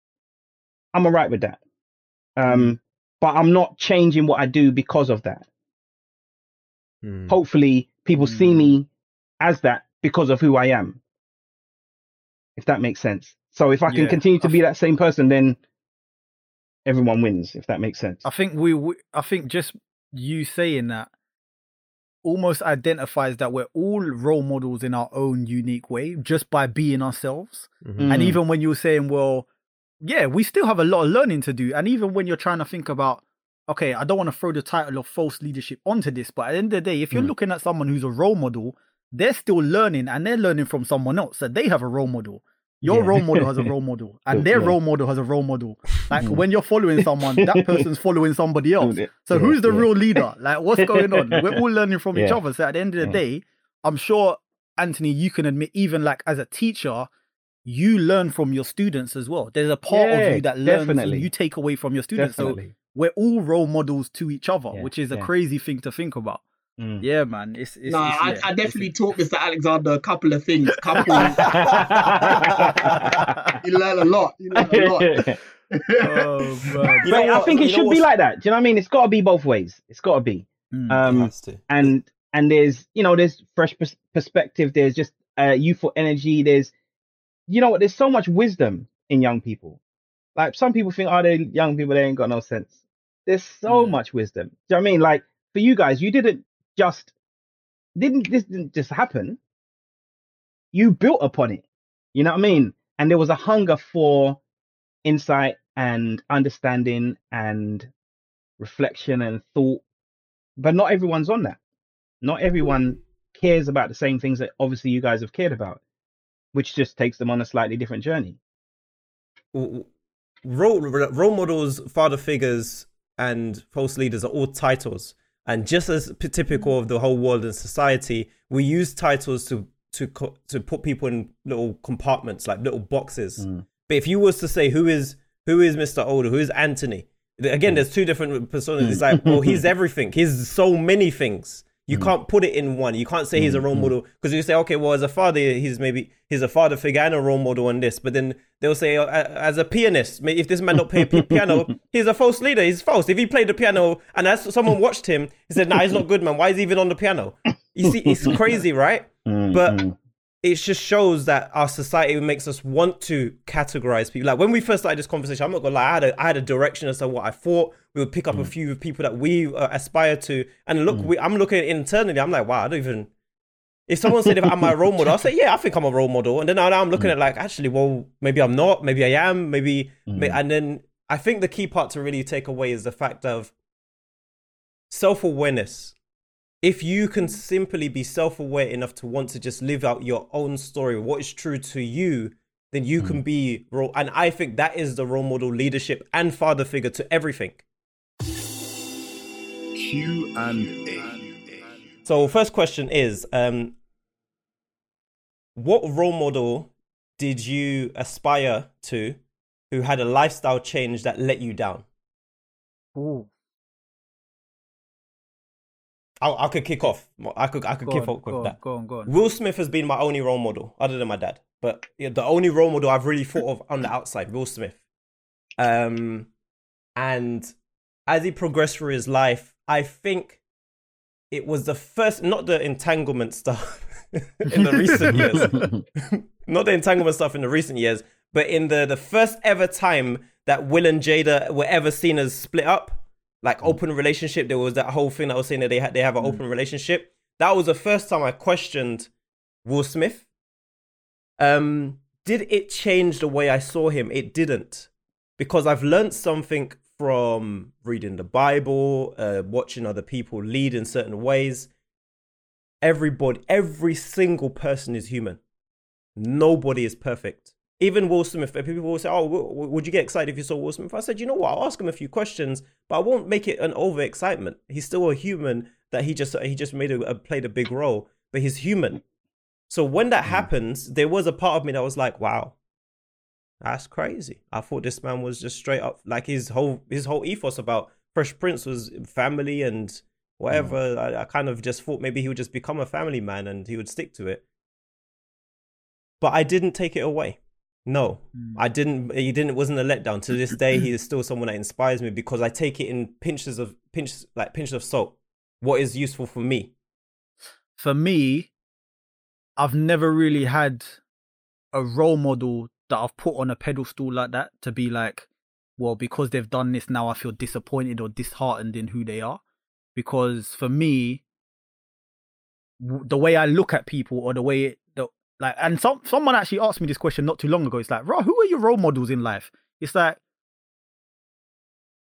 I'm alright with that. Um, but I'm not changing what I do because of that. Mm. Hopefully, people see Mm. me as that because of who I am. If that makes sense. So if I can Yeah, continue to I be that same person, then everyone wins. If that makes sense. I think we, we I think just you saying that almost identifies that we're all role models in our own unique way just by being ourselves. Mhm. And Mm. even when you're saying, well, yeah, we still have a lot of learning to do. And even when you're trying to think about, okay, I don't want to throw the title of false leadership onto this, but at the end of the day, if you're Mm. looking at someone who's a role model, they're still learning and they're learning from someone else. So they have a role model. Your Yeah. role model has a *laughs* role model, and their yeah. role model has a role model. Like Mm. when you're following someone, that *laughs* person's following somebody else. So who's the real leader? Like what's going on? *laughs* We're all learning from each other. So at the end of the Yeah. day, I'm sure Anthony, you can admit, even like as a teacher, you learn from your students as well. There's a part of you that learns definitely. and you take away from your students. Definitely. So we're all role models to each other, which is a crazy thing to think about. Mm. Yeah, man. It's, it's, No, it's- I, yeah, I it's- definitely taught Mr. Alexander a couple of things. Couple, he *laughs* *laughs* learned a lot. He learned a lot. *laughs* oh man. You know But I think it you should be like that. Do you know what I mean? It's got to be both ways. It's got to be. Mm. Um, has to. and and there's you know there's fresh pers- perspective. There's just uh, youthful energy. There's you know what? There's so much wisdom in young people. Like some people think, oh, they young people. They ain't got no sense. There's so Mm. much wisdom. Do you know what I mean? Like for you guys, you didn't just didn't this didn't just happen. You built upon it. You know what I mean? And there was a hunger for insight and understanding and reflection and thought. But not everyone's on that. Not everyone cares about the same things that obviously you guys have cared about, which just takes them on a slightly different journey. role role models, father figures, and false leaders are all titles. And just as p- typical of the whole world and society, we use titles to to co- to put people in little compartments, like little boxes. Mm. But if you was to say who is who is Mr. Odell, who is Anthony, th- again, there's two different personas. It's like, well, he's *laughs* everything. He's so many things. You can't put it in one. You can't say he's a role model because you say, okay, well, as a father, he's maybe he's a father figure and a role model on this. But then they'll say, uh, as a pianist, if this man not play *laughs* piano, he's a false leader. He's false. If he played the piano and as someone watched him, he said, nah, he's not good, man. Why is he even on the piano? You see, it's *laughs* crazy, right? Mm, But mm. It just shows that our society makes us want to categorize people. Like when we first started this conversation, I'm not gonna lie, I had a, I had a direction as to what I thought. We would pick up a mm. few people that we uh, aspire to, and look, mm. we, I'm looking internally. I'm like, wow, I don't even. If someone said if I'm a role model, I'll say, yeah, I think I'm a role model. And then now I'm looking mm. at like, actually, well, maybe I'm not, maybe I am, maybe, may- and then I think the key part to really take away is the fact of self awareness. If you can simply be self aware enough to want to just live out your own story, what is true to you, then you can be role. And I think that is the role model leadership and father figure to everything. Q and A. So, first question is um, What role model did you aspire to who had a lifestyle change that let you down? Ooh, I, I could kick off. I could, I could go kick on, off with go on, that. go on, go on. Will Smith has been my only role model, other than my dad. But yeah, the only role model I've really thought of on the outside, Will Smith. Um, and as he progressed through his life, I think it was the first, not the entanglement stuff *laughs* in the recent years, *laughs* not the entanglement stuff in the recent years, but in the the first ever time that Will and Jada were ever seen as split up, like open relationship. There was that whole thing that was saying that they had they have an open relationship. That was the first time I questioned Will Smith. Um, did it change the way I saw him? It didn't, because I've learned something from reading the Bible, uh, watching other people lead in certain ways. Everybody, every single person is human. Nobody is perfect. Even Will Smith, people will say, "Oh, would you get excited if you saw Will Smith?" I said, "You know what? I'll ask him a few questions, but I won't make it an over excitement. He's still a human. That he just he just made a, played a big role, but he's human. So when that hmm. happens, there was a part of me that was like, "Wow, that's crazy." I thought this man was just straight up like his whole his whole ethos about Fresh Prince was family and hmm. whatever. I, I kind of just thought maybe he would just become a family man and he would stick to it. But I didn't take it away. No, Mm. I didn't. He didn't. It wasn't a letdown. To this day, he is still someone that inspires me because I take it in pinches of pinches, like pinches of salt. What is useful for me? For me, I've never really had a role model that I've put on a pedestal like that to be like, well, because they've done this now, I feel disappointed or disheartened in who they are. Because for me, w- the way I look at people or the way the like, and some someone actually asked me this question not too long ago. It's like, bro, who are your role models in life? It's like,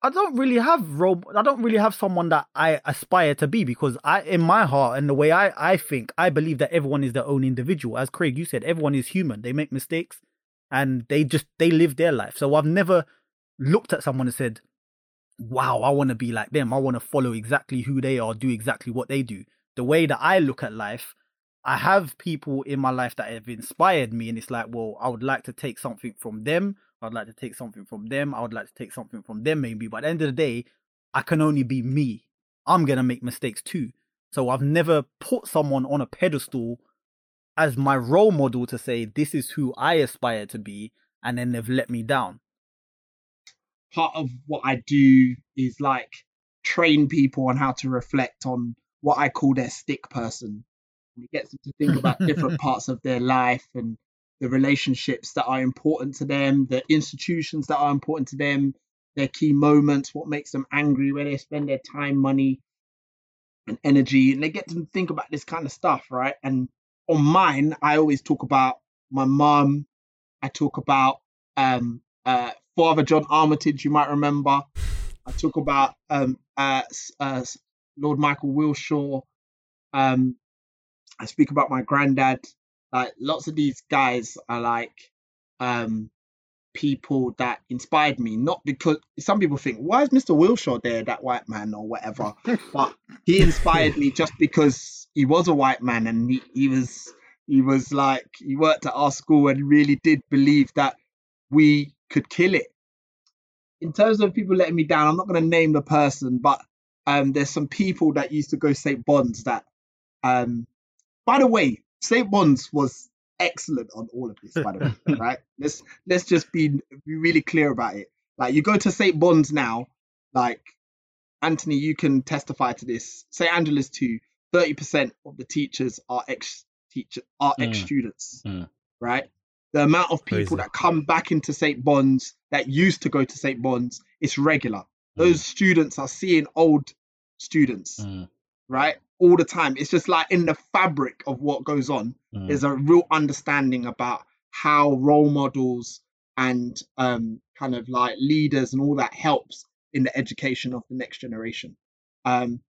I don't really have role. I don't really have someone that I aspire to be because I, in my heart and the way I, I think, I believe that everyone is their own individual. As Craig, you said, everyone is human. They make mistakes, and they just they live their life. So I've never looked at someone and said, "Wow, I want to be like them. I want to follow exactly who they are, do exactly what they do." The way that I look at life, I have people in my life that have inspired me, and it's like, well, I would like to take something from them. I'd like to take something from them. I would like to take something from them, maybe. But at the end of the day, I can only be me. I'm gonna make mistakes too. So I've never put someone on a pedestal as my role model to say this is who I aspire to be, and then they've let me down. part of what I do is like train people on how to reflect on what I call their stick person. And it gets them to think about different *laughs* parts of their life and the relationships that are important to them, the institutions that are important to them, their key moments, what makes them angry, where they spend their time, money, and energy. And they get to think about this kind of stuff, right? And on mine, I always talk about my mum. I talk about um, uh, Father John Armitage, you might remember. I talk about um, uh, uh, Lord Michael Wilshaw. Um, I speak about my granddad. Like lots of these guys are like um, people that inspired me. Not because some people think, why is Mr. Wilshaw there, that white man or whatever? *laughs* but he inspired me just because he was a white man and he, he was he was like he worked at our school and really did believe that we could kill it. In terms of people letting me down, I'm not going to name the person, but um, there's some people that used to go St. Bonds that, um, by the way, St. Bonds was excellent on all of this, by the way, *laughs* right? Let's let's just be, be really clear about it. Like you go to St. Bonds now, like Anthony, you can testify to this. St. Angela's too. Thirty percent of the teachers are ex teacher are ex Mm. students, Mm. right? The amount of people Crazy. that come back into St. Bonds that used to go to St. Bonds, it's regular. Those students are seeing old students, Mm. right? All the time. It's just like in the fabric of what goes on Mm. there's a real understanding about how role models and um, kind of like leaders and all that helps in the education of the next generation. Um,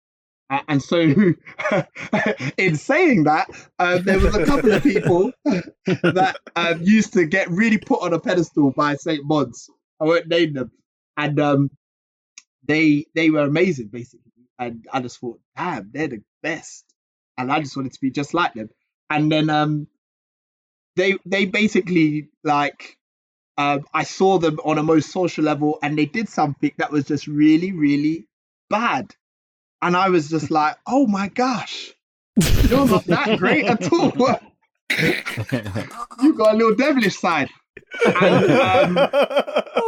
and so, *laughs* in saying that, uh, there was a couple of people *laughs* that um, used to get really put on a pedestal by Saint Bons. I won't name them, and um, they they were amazing, basically. And I just thought, damn, they're the best, and I just wanted to be just like them. And then um they they basically like um I saw them on a most social level and they did something that was just really really bad. And I was just like *laughs* oh my gosh you're not that great at all. *laughs* You got a little devilish side. And um uh, *laughs*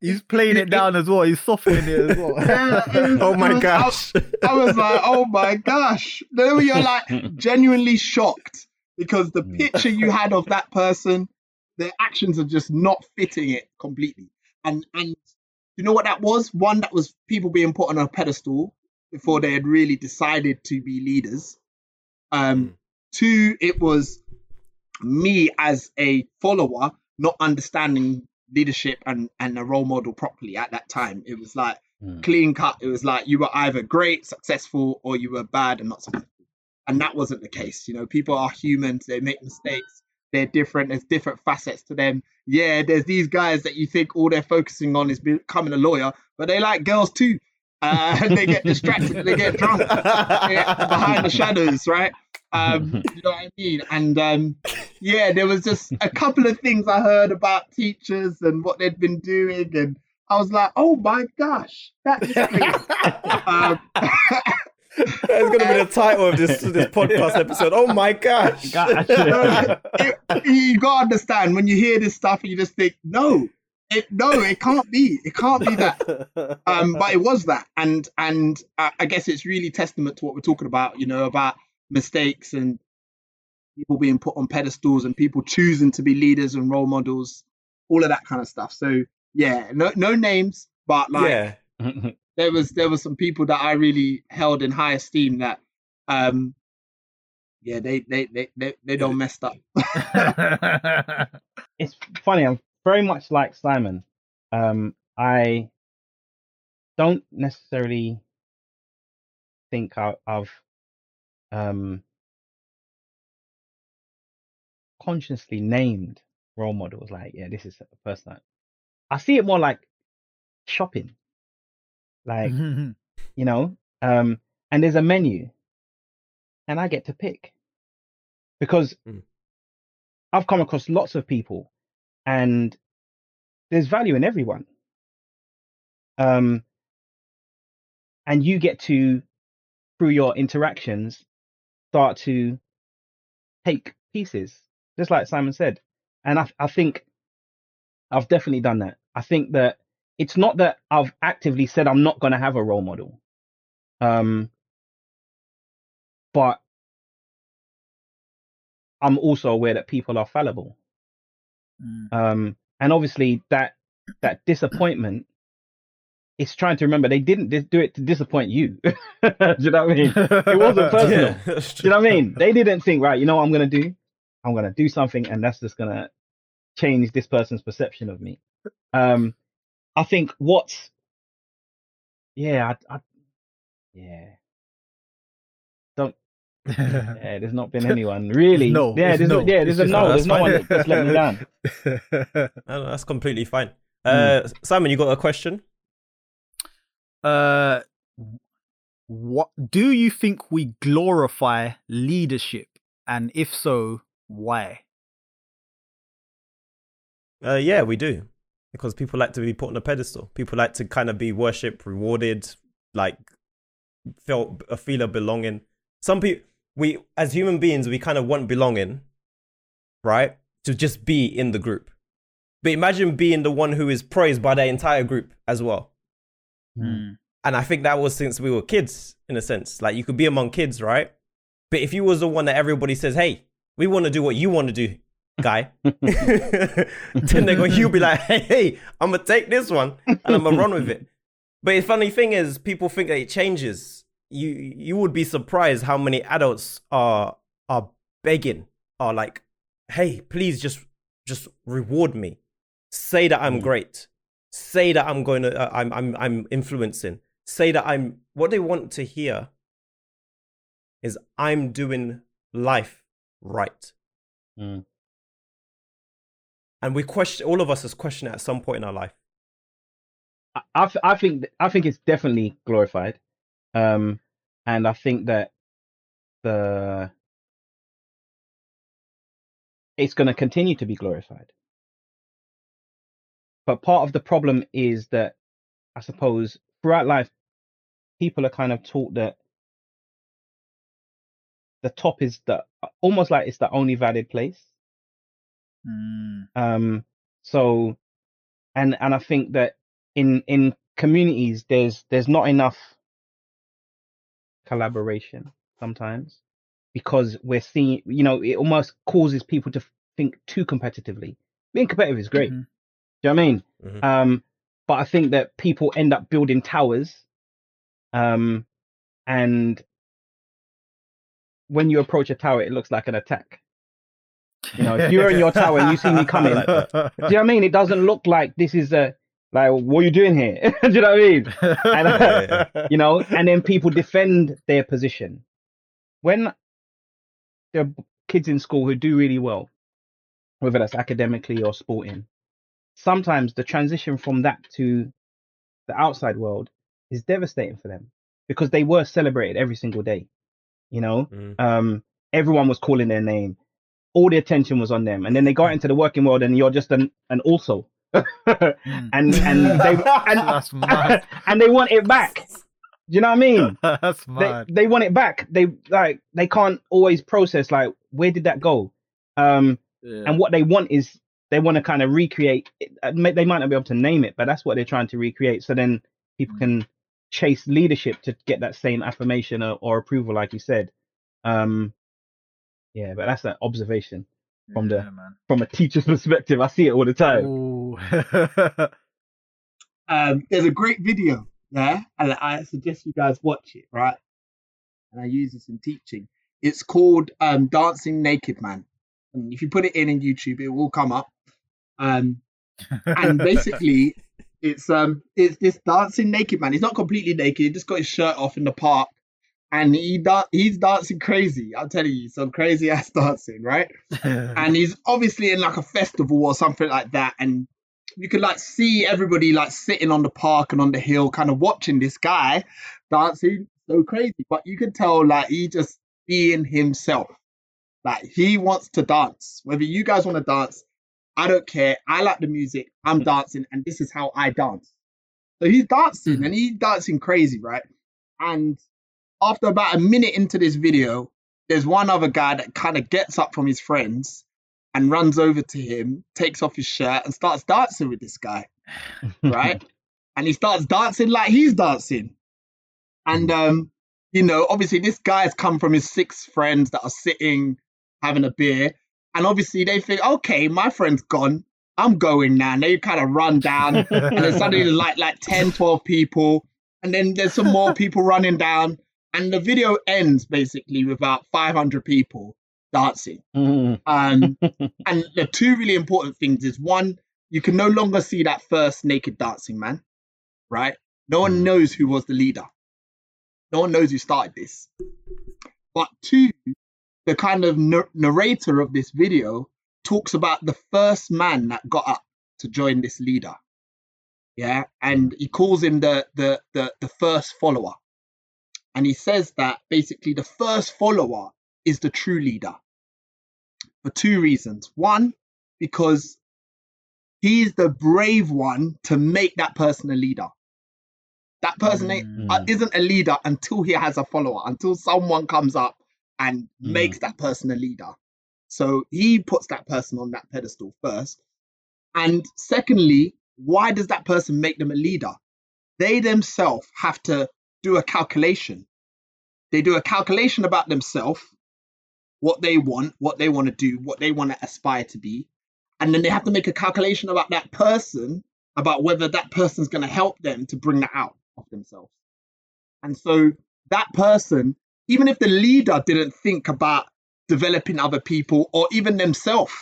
He's playing it down as well. He's softening it as well. yeah, *laughs* was- oh my was- I- gosh. I was like, oh my gosh. Then you're like *laughs* genuinely shocked because the Mm. picture you had of that person, their actions are just not fitting it completely. And and you know what that was? One that was people being put on a pedestal before they had really decided to be leaders. Um, two, it was me as a follower not understanding leadership and and a role model properly at that time. It was like Mm. clean cut. It was like you were either great, successful, or you were bad and not successful. And that wasn't the case. You know, people are humans. They make mistakes. They're different. There's different facets to them. Yeah, there's these guys that you think all they're focusing on is becoming a lawyer, but they like girls too. Uh, and *laughs* they get distracted. they get drunk yeah, behind the shadows, right? Um, *laughs* you know what I mean? And um, yeah, there was just a couple of things I heard about teachers and what they'd been doing, and I was like, oh my gosh, that is *laughs* crazy. um, That's gonna be the title of this this podcast episode. Oh my gosh! Gosh. You gotta understand when you hear this stuff, you just think, no, it no, it can't be. It can't be that. *laughs* um, but it was that, and and I I guess it's really testament to what we're talking about. You know, about mistakes and people being put on pedestals and people choosing to be leaders and role models, all of that kind of stuff. So yeah, no no names, but like yeah, *laughs* there was there was some people that I really held in high esteem that um yeah they they they they, they don't messed up. *laughs* it's funny. I'm very much like Simon. Um, I don't necessarily think I, I've um, consciously named role models. Like, yeah, this is the person. that- I see it more like shopping. Like, *laughs* you know, um, and there's a menu, and I get to pick because Mm. I've come across lots of people, and there's value in everyone. Um, and you get to, through your interactions, start to take pieces, just like Simon said. And I, I think I've definitely done that. I think that it's not that I've actively said I'm not going to have a role model. Um, but I'm also aware that people are fallible. Mm. Um, and obviously that that disappointment is trying to remember they didn't dis- do it to disappoint you. *laughs* do you know what I mean? It wasn't *laughs* personal. yeah, Do you know what I mean? They didn't think, right, you know what I'm gonna do? I'm gonna do something and that's just gonna change this person's perception of me. Um I think what's yeah, I, I yeah. Don't yeah, *laughs* there's not been anyone really. no, yeah, there's no. no, yeah, there's a no, no, there's that's no one fine. that's let me down. *laughs* No, no, that's completely fine. Uh, Simon, you got a question? uh, what do you think we glorify leadership, and if so, why? Uh, yeah, we do. Because people like to be put on a pedestal. People like to kind of be worshipped, rewarded, like feel a feel of belonging. Some people, we as human beings, we kind of want belonging, right? To just be in the group. But imagine being the one who is praised by the entire group as well. Mm. And I think that was since we were kids, in a sense. Like you could be among kids, right? But if you was the one that everybody says, "Hey, we want to do what you want to do, guy," *laughs* then they go, you'll be like, "Hey, hey, I'm gonna take this one and I'm gonna run with it." *laughs* But the funny thing is, people think that it changes. You you would be surprised how many adults are are begging, are like, "Hey, please just just reward me. Say that I'm great. Say that I'm going to uh, I'm I'm I'm influencing. Say that I'm what they want to hear is I'm doing life right. Mm. And we question all of us is questioned it at some point in our life. I, I, I think I think it's definitely glorified, um, and I think that the it's going to continue to be glorified. But part of the problem is that I suppose throughout life, people are kind of taught that the top is the almost like it's the only valid place. Mm. Um, so, and and I think that in in communities, there's there's not enough collaboration sometimes because we're seeing, you know, it almost causes people to think too competitively. Being competitive is great. Mhm. Do you know what I mean? Mhm. Um, but I think that people end up building towers, um, and when you approach a tower, it looks like an attack. You know, if you're in your tower and you see me *laughs* coming, like do you know what I mean? It doesn't look like this is a like what are you doing here? *laughs* do you know what I mean? *laughs* And, uh, you know, and then people defend their position. When there are kids in school who do really well, whether that's academically or sporting, sometimes the transition from that to the outside world is devastating for them because they were celebrated every single day. You know, Mhm. um, everyone was calling their name, all the attention was on them, and then they got into the working world, and you're just an an also, Mm. And and they and *laughs* and they want it back. Do you know what I mean? *laughs* That's they, mad. they want it back. They like they can't always process like where did that go? Um, Yeah. and what they want is they want to kind of recreate. It. uh, They might not be able to name it, but that's what they're trying to recreate. So then people can chase leadership to get that same affirmation or, or approval, like you said. Um, yeah, but that's an observation from the man. from a teacher's *laughs* perspective. I see it all the time. *laughs* Um, there's a great video, yeah, and I suggest you guys watch it, right? And I use this in teaching. It's called um, Dancing Naked Man. And if you put it in in YouTube, it will come up. Um, and *laughs* basically, it's um, it's this dancing naked man. He's not completely naked. He just got his shirt off in the park, and he da- he's dancing crazy. I'm telling you, some crazy *laughs* ass dancing, right? *laughs* and he's obviously in like a festival or something like that and you could like see everybody like sitting on the park and on the hill kind of watching this guy dancing so crazy. But you could tell like he just being himself. Like he wants to dance. Whether you guys want to dance i don't care. I like the music. I'm mm. dancing and this is how i dance. So he's dancing mm. and he's dancing crazy right? And after about a minute into this video there's one other guy that kind of gets up from his friends and runs over to him, takes off his shirt, and starts dancing with this guy, right? *laughs* and he starts dancing like he's dancing. And um, you know, obviously this guy has come from his six friends that are sitting having a beer, and obviously they think, okay, my friend's gone, I'm going now. And they kind of run down, and then suddenly like like 10, 12 people, and then there's some more *laughs* people running down, and the video ends basically with about 500 people dancing. Mm. Um, *laughs* and the two really important things is one, you can no longer see that first naked dancing man, right? No one knows who was the leader. No one knows who started this. But two, the kind of nar- narrator of this video talks about the first man that got up to join this leader. Yeah, and he calls him the the the, the first follower. And he says that basically the first follower is the true leader for two reasons. One, because he's the brave one to make that person a leader. That person uh, Mm. isn't a leader until he has a follower, until someone comes up and Mm. makes that person a leader. So he puts that person on that pedestal first. And secondly, why does that person make them a leader? They themselves have to do a calculation. They do a calculation about themselves what they want, what they want to do, what they want to aspire to be. And then they have to make a calculation about that person, about whether that person's going to help them to bring that out of themselves. And so that person, even if the leader didn't think about developing other people or even themselves,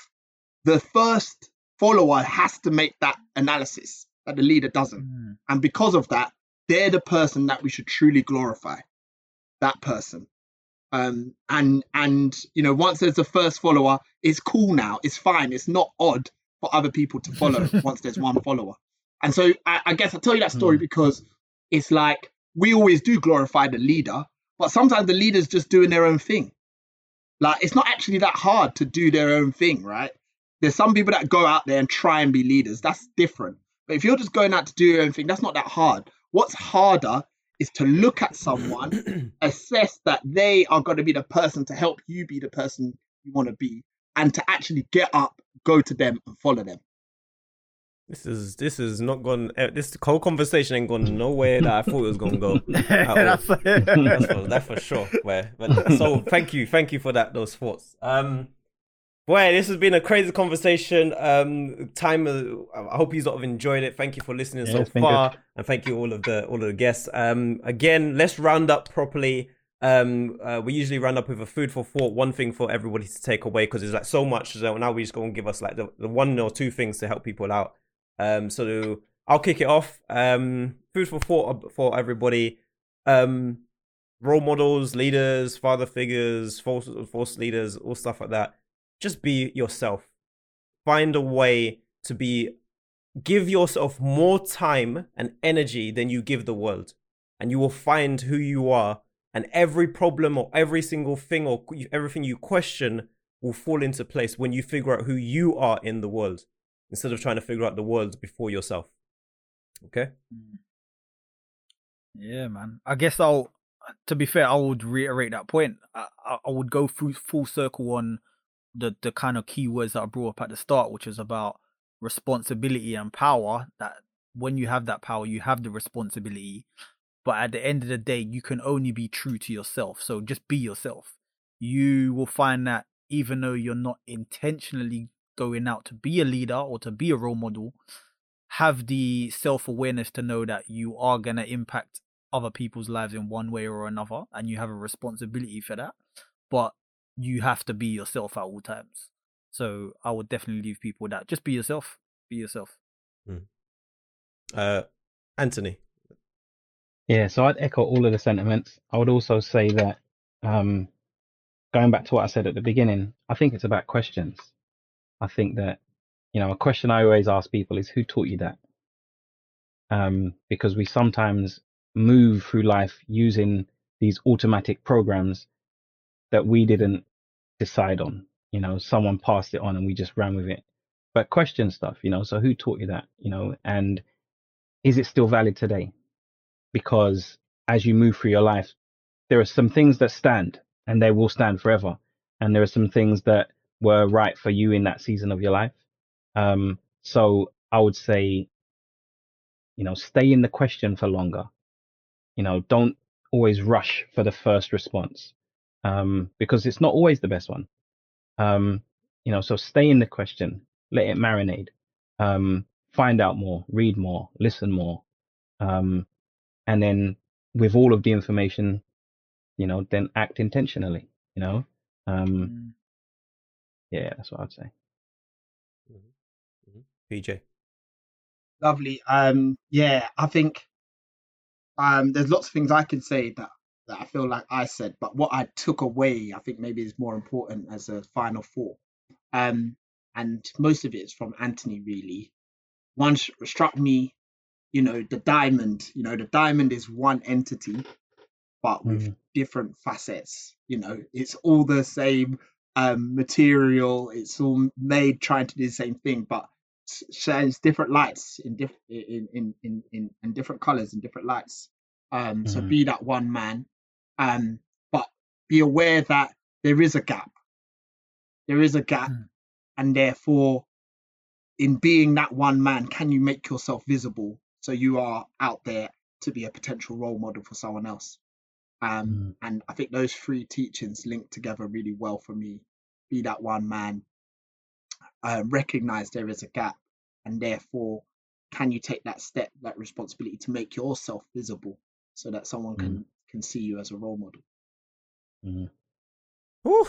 the first follower has to make that analysis that the leader doesn't. Mm. And because of that, they're the person that we should truly glorify. That person. Um, and and you know, once there's a first follower, it's cool now. It's fine. It's not odd for other people to follow *laughs* once there's one follower. And so I, I guess I tell you that story because it's like we always do glorify the leader, but sometimes the leader's just doing their own thing. Like it's not actually that hard to do their own thing, right? There's some people that go out there and try and be leaders. That's different. But if you're just going out to do your own thing, that's not that hard. What's harder is to look at someone, *clears throat* assess that they are going to be the person to help you be the person you want to be, and to actually get up, go to them, and follow them. This is this is not gone. eh, This whole conversation ain't gone nowhere that I thought it was gonna go. *laughs* at all. That's- that's for *laughs* that's for sure. Where, but so thank you, thank you for that those thoughts. Um, boy, this has been a crazy conversation. Um, time. uh, I hope you sort of enjoyed it. Thank you for listening Yeah, so far, and thank you all of the all of the guests. Um, again, let's round up properly. Um, uh, we usually round up with a food for thought, one thing for everybody to take away because there's like so much. So now we just go and give us like the, the one or two things to help people out. Um, so I'll kick it off. Um, food for thought for everybody. Um, role models, leaders, father figures, false false leaders, all stuff like that. Just be yourself. Find a way to be. Give yourself more time and energy than you give the world, and you will find who you are. And every problem or every single thing or everything you question will fall into place when you figure out who you are in the world instead of trying to figure out the world before yourself. Okay? Mm. Yeah, man. I guess I'll. To be fair, I would reiterate that point. I, I, I would go through full circle on the the kind of keywords that I brought up at the start, which is about responsibility and power. That when you have that power, you have the responsibility. But at the end of the day, you can only be true to yourself. So just be yourself. You will find that even though you're not intentionally going out to be a leader or to be a role model, have the self awareness to know that you are going to impact other people's lives in one way or another, and you have a responsibility for that. But you have to be yourself at all times. So I would definitely leave people that just be yourself. Be yourself. Uh, Anthony. Yeah, so I'd echo all of the sentiments. I would also say that, um, going back to what I said at the beginning, I think it's about questions. I think that, you know, a question I always ask people is who taught you that? Um, because we sometimes move through life using these automatic programs that we didn't decide on. You know, someone passed it on and we just ran with it. But question stuff, you know, so who taught you that? You know, and is it still valid today? Because as you move through your life, there are some things that stand and they will stand forever. And there are some things that were right for you in that season of your life. Um, so I would say, you know, stay in the question for longer. You know, don't always rush for the first response um, because it's not always the best one. Um, you know, so stay in the question, let it marinate, um, find out more, read more, listen more, um, and then with all of the information, you know, then act intentionally. You know, um, Mm. yeah, that's what I'd say. PJ. Lovely. Um, yeah, I think um, there's lots of things I can say that that I feel like I said, but what I took away, I think maybe is more important as a final thought. Um, and most of it is from Anthony, really. One struck me, you know, the diamond. You know, the diamond is one entity, but with Mm. different facets. You know, it's all the same um, material. It's all made trying to do the same thing, but shines different lights in diff- in, in in in in different colors and different lights. Um, so Mhm. be that one man, um, but be aware that there is a gap. There is a gap, Mm. and therefore, in being that one man, can you make yourself visible so you are out there to be a potential role model for someone else? Um, Mm. and I think those three teachings link together really well for me. Be that one man, uh, recognize there is a gap, and therefore, can you take that step, that responsibility to make yourself visible so that someone can can see you as a role model? Mm. Woo.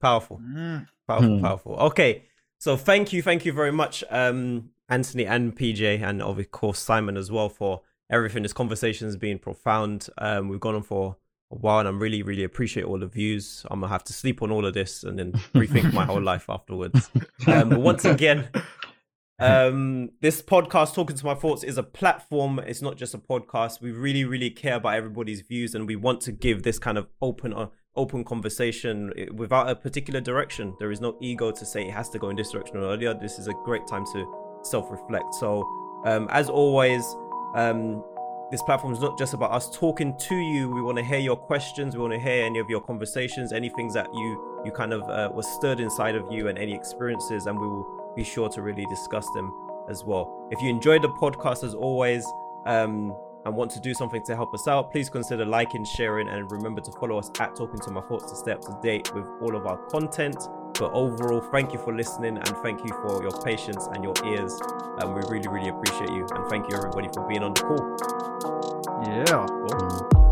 Powerful. Mm. Powerful, Hmm. powerful. Okay. So thank you, thank you very much, um, Anthony and PJ, and of course Simon as well for everything. This conversation has been profound. Um, we've gone on for a while, and I'm really, really appreciate all the views. I'm gonna have to sleep on all of this and then rethink my whole *laughs* life afterwards. Um, once again, um, this podcast, Talking to My Thoughts, is a platform. It's not just a podcast. We really, really care about everybody's views, and we want to give this kind of open, uh, open conversation eh, without a particular direction. There is no ego to say it has to go in this direction or earlier. This is a great time to self-reflect. So, um, as always, um, this platform is not just about us talking to you. We want to hear your questions. We want to hear any of your conversations, any things that you you kind of uh, was stirred inside of you, and any experiences, and we will be sure to really discuss them as well. If you enjoyed the podcast, as always, um, and want to do something to help us out, please consider liking, sharing, and remember to follow us at Talking to My Thoughts to stay up to date with all of our content. But overall, thank you for listening and thank you for your patience and your ears. And we really, really appreciate you. And thank you, everybody, for being on the call. Yeah.